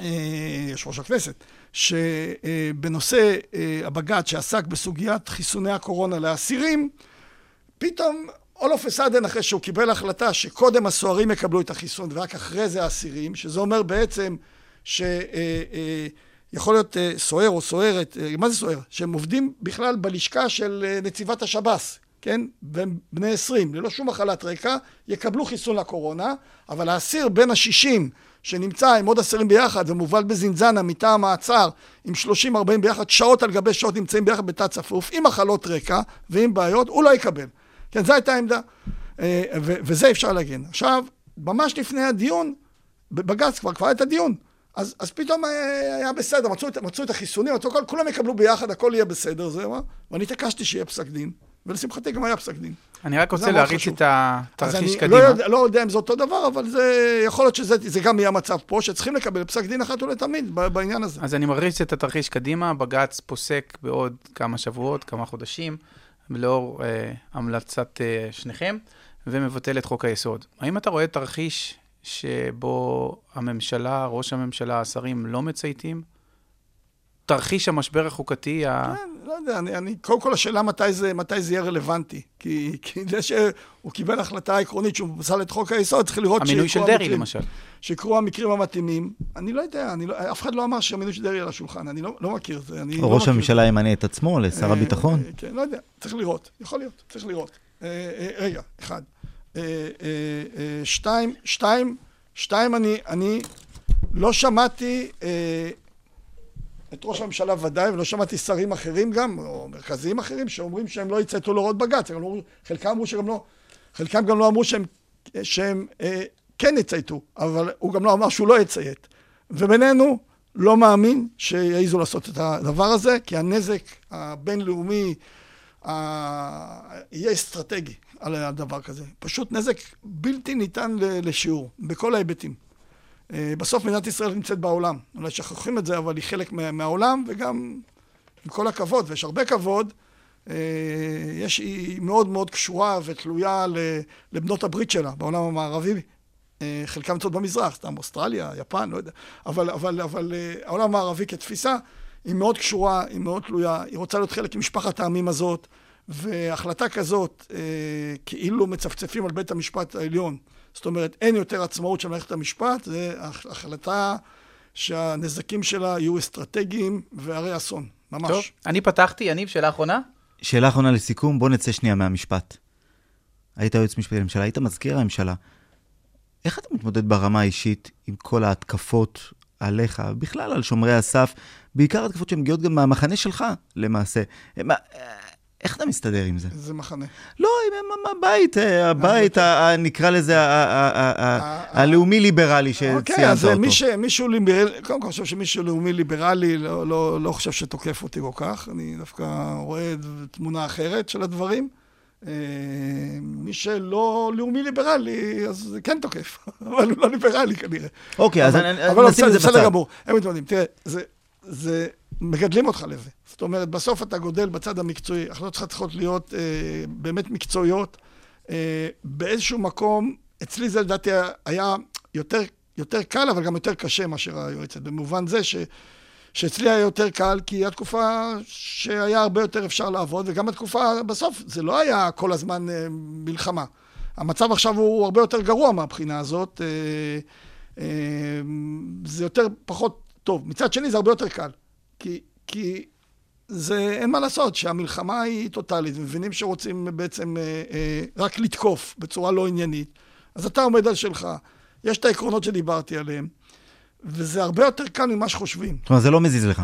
אה, יושב ראש הכנסת, שבנושא אה, הבג"ץ שעסק בסוגיית חיסוני הקורונה לאסירים, פתאום all of a אחרי שהוא קיבל החלטה שקודם הסוהרים יקבלו את החיסון ורק אחרי זה האסירים, שזה אומר בעצם שיכול להיות אה, סוהר או סוהרת, מה זה סוהר? שהם עובדים בכלל בלשכה של נציבת השב"ס, כן? והם בני עשרים, ללא שום מחלת רקע, יקבלו חיסון לקורונה, אבל האסיר בין השישים שנמצא עם עוד אסירים ביחד ומובל בזינזנה מטעם מעצר עם 30-40 ביחד, שעות על גבי שעות נמצאים ביחד בתא צפוף, עם מחלות רקע ועם בעיות, הוא לא יקבל. כן, זו הייתה העמדה. אה, וזה אפשר להגן. עכשיו, ממש לפני הדיון, בבג"ץ כבר כבר היה את הדיון. אז, אז פתאום אה, היה בסדר, מצאו את, מצאו את החיסונים, מצאו, כולם יקבלו ביחד, הכל יהיה בסדר, זהו, ואני התעקשתי שיהיה פסק דין, ולשמחתי גם היה פסק דין. אני רק רוצה להריץ. את התרחיש אז קדימה. לא יודע, לא יודע אם זה אותו דבר, אבל זה יכול להיות שזה זה גם יהיה המצב פה, שצריכים לקבל פסק דין אחת ולתמיד בעניין הזה. אז אני מריץ את התרחיש קדימה, בג"ץ פוסק בעוד כמה שבועות, כמה חודשים, לאור אה, המלצת אה, שניכם, ומבטל את חוק היסוד. האם אתה רואה תרחיש שבו הממשלה, ראש הממשלה, השרים לא מצייתים? תרחיש המשבר החוקתי, ה... כן, לא יודע, אני, אני, קודם כל השאלה מתי זה, מתי זה יהיה רלוונטי. כי, כי זה שהוא קיבל החלטה עקרונית שהוא פסל את חוק היסוד, צריך לראות המינוי של דרעי, המקרים- למשל. שיקרו המקרים המתאימים. אני לא יודע, אני לא, אף אחד לא אמר שהמינוי של דרעי על השולחן, אני לא, לא מכיר את זה. אני לא ראש מכיר. הממשלה ימנה את עצמו לשר אה, הביטחון. אה, כן, לא יודע, צריך לראות, יכול להיות, צריך לראות. אה, אה, רגע, אחד. אה, אה, אה, שתיים, שתיים, שתיים, אני, אני לא שמעתי אה, את ראש הממשלה ודאי, ולא שמעתי שרים אחרים גם, או מרכזיים אחרים, שאומרים שהם לא יצייתו להוראות בג"ץ. חלקם אמרו שגם לא, חלקם גם לא אמרו שהם, שהם אה, כן יצייתו, אבל הוא גם לא אמר שהוא לא יציית. ובינינו, לא מאמין שיעזו לעשות את הדבר הזה, כי הנזק הבינלאומי ה- יהיה אסטרטגי על הדבר כזה. פשוט נזק בלתי ניתן לשיעור, בכל ההיבטים. אה, בסוף מדינת ישראל נמצאת בעולם. אולי שכחים את זה, אבל היא חלק מה- מהעולם, וגם, עם כל הכבוד, ויש הרבה כבוד, אה, יש, היא מאוד מאוד קשורה ותלויה לבנות הברית שלה בעולם המערבי. אה, חלקם נמצאות במזרח, סתם אוסטרליה, יפן, לא יודע. אבל, אבל, אבל העולם המערבי כתפיסה היא מאוד קשורה, היא מאוד תלויה, היא רוצה להיות חלק ממשפחת העמים הזאת, והחלטה כזאת, כאילו מצפצפים על בית המשפט העליון, זאת אומרת, אין יותר עצמאות של מערכת המשפט, זו הח- החלטה שהנזקים שלה יהיו אסטרטגיים והרי אסון, ממש. טוב, אני פתחתי, יניב, שאלה אחרונה? שאלה אחרונה לסיכום, בוא נצא שנייה מהמשפט. היית יועץ משפטי לממשלה, היית מזכיר הממשלה. איך אתה מתמודד ברמה האישית עם כל ההתקפות עליך, בכלל על שומרי הסף, בעיקר התקפות שמגיעות גם מהמחנה שלך, למעשה. איך אתה מסתדר עם זה? זה מחנה. לא, הבית, אה, הבית, ה- ה- נקרא לזה ה- ה- ה- ה- ה- הלאומי-ליברלי שציינת אוקיי, אז אותו. מי ש, מישהו ליברלי, קודם כל אני חושב שמישהו לאומי ליברלי לא, לא, לא חושב שתוקף אותי כל כך, אני דווקא רואה תמונה אחרת של הדברים. אה, מי שלא לאומי ליברלי, אז זה כן תוקף, אבל הוא לא ליברלי כנראה. אוקיי, אז אבל- אבל נשים את זה בסדר בצד. גמור, הם מתמודדים. תראה, זה, מגדלים אותך לזה. זאת אומרת, בסוף אתה גודל בצד המקצועי, החלטות שלך צריכות להיות אה, באמת מקצועיות. אה, באיזשהו מקום, אצלי זה לדעתי היה יותר, יותר קל, אבל גם יותר קשה מאשר היועצת, במובן זה ש... שאצלי היה יותר קל, כי הייתה תקופה שהיה הרבה יותר אפשר לעבוד, וגם התקופה, בסוף, זה לא היה כל הזמן אה, מלחמה. המצב עכשיו הוא הרבה יותר גרוע מהבחינה הזאת. אה, אה, זה יותר, פחות טוב. מצד שני, זה הרבה יותר קל. כי, כי זה, אין מה לעשות, שהמלחמה היא טוטאלית, ומבינים שרוצים בעצם אה, אה, רק לתקוף בצורה לא עניינית. אז אתה עומד על שלך. יש את העקרונות שדיברתי עליהם, וזה הרבה יותר קל ממה שחושבים. זאת אומרת, זה לא מזיז לך.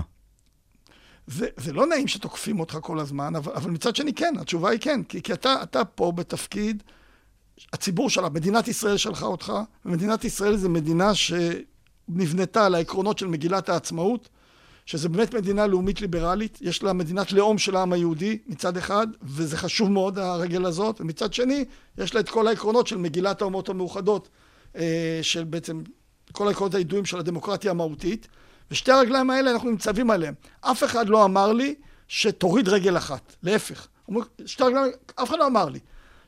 זה, זה לא נעים שתוקפים אותך כל הזמן, אבל, אבל מצד שני כן, התשובה היא כן, כי, כי אתה, אתה פה בתפקיד, הציבור שלה, מדינת ישראל שלחה אותך, ומדינת ישראל זו מדינה שנבנתה על העקרונות של מגילת העצמאות, שזה באמת מדינה לאומית ליברלית, יש לה מדינת לאום של העם היהודי מצד אחד, וזה חשוב מאוד הרגל הזאת, ומצד שני, יש לה את כל העקרונות של מגילת האומות המאוחדות, אה, של בעצם כל העקרונות הידועים של הדמוקרטיה המהותית, ושתי הרגליים האלה, אנחנו ניצבים עליהם. אף אחד לא אמר לי שתוריד רגל אחת, להפך. שתי הרגליים, אף אחד לא אמר לי.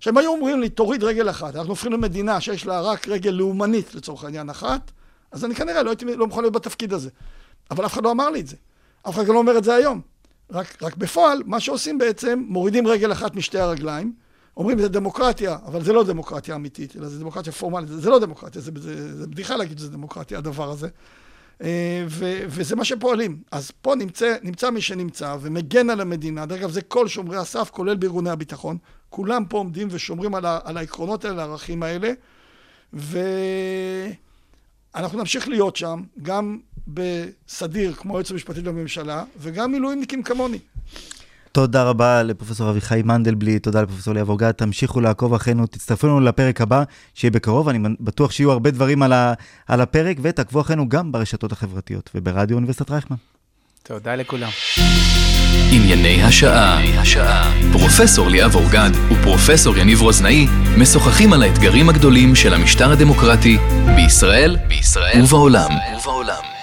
שהם היו אומרים לי, תוריד רגל אחת, אנחנו הופכים למדינה שיש לה רק רגל לאומנית, לצורך העניין, אחת, אז אני כנראה לא הייתי, לא מוכן להיות בתפקיד הזה. אבל אף אחד לא אמר לי את זה. אף אחד גם לא אומר את זה היום. רק, רק בפועל, מה שעושים בעצם, מורידים רגל אחת משתי הרגליים, אומרים זה דמוקרטיה, אבל זה לא דמוקרטיה אמיתית, אלא זה דמוקרטיה פורמלית, זה, זה לא דמוקרטיה, זה, זה, זה בדיחה להגיד שזה דמוקרטיה, הדבר הזה. אה, ו, וזה מה שפועלים. אז פה נמצא, נמצא מי שנמצא ומגן על המדינה, דרך אגב זה כל שומרי הסף, כולל בארגוני הביטחון, כולם פה עומדים ושומרים על, ה, על העקרונות האלה, הערכים האלה, ואנחנו נמשיך להיות שם, גם בסדיר, כמו היועץ המשפטי לממשלה, וגם מילואימניקים כמוני. תודה רבה לפרופסור אביחי מנדלבליט, תודה לפרופסור ליאב אורגד, תמשיכו לעקוב אחרינו, תצטרפו לנו לפרק הבא, שיהיה בקרוב, אני בטוח שיהיו הרבה דברים על, ה, על הפרק, ותעקבו אחרינו גם ברשתות החברתיות וברדיו אוניברסיטת רייכמן. תודה לכולם. ענייני השעה. פרופסור ליאב אורגד ופרופסור יניב רוזנאי משוחחים על האתגרים הגדולים של המשטר הדמוקרטי בישראל, בישראל ובעולם. ובעולם.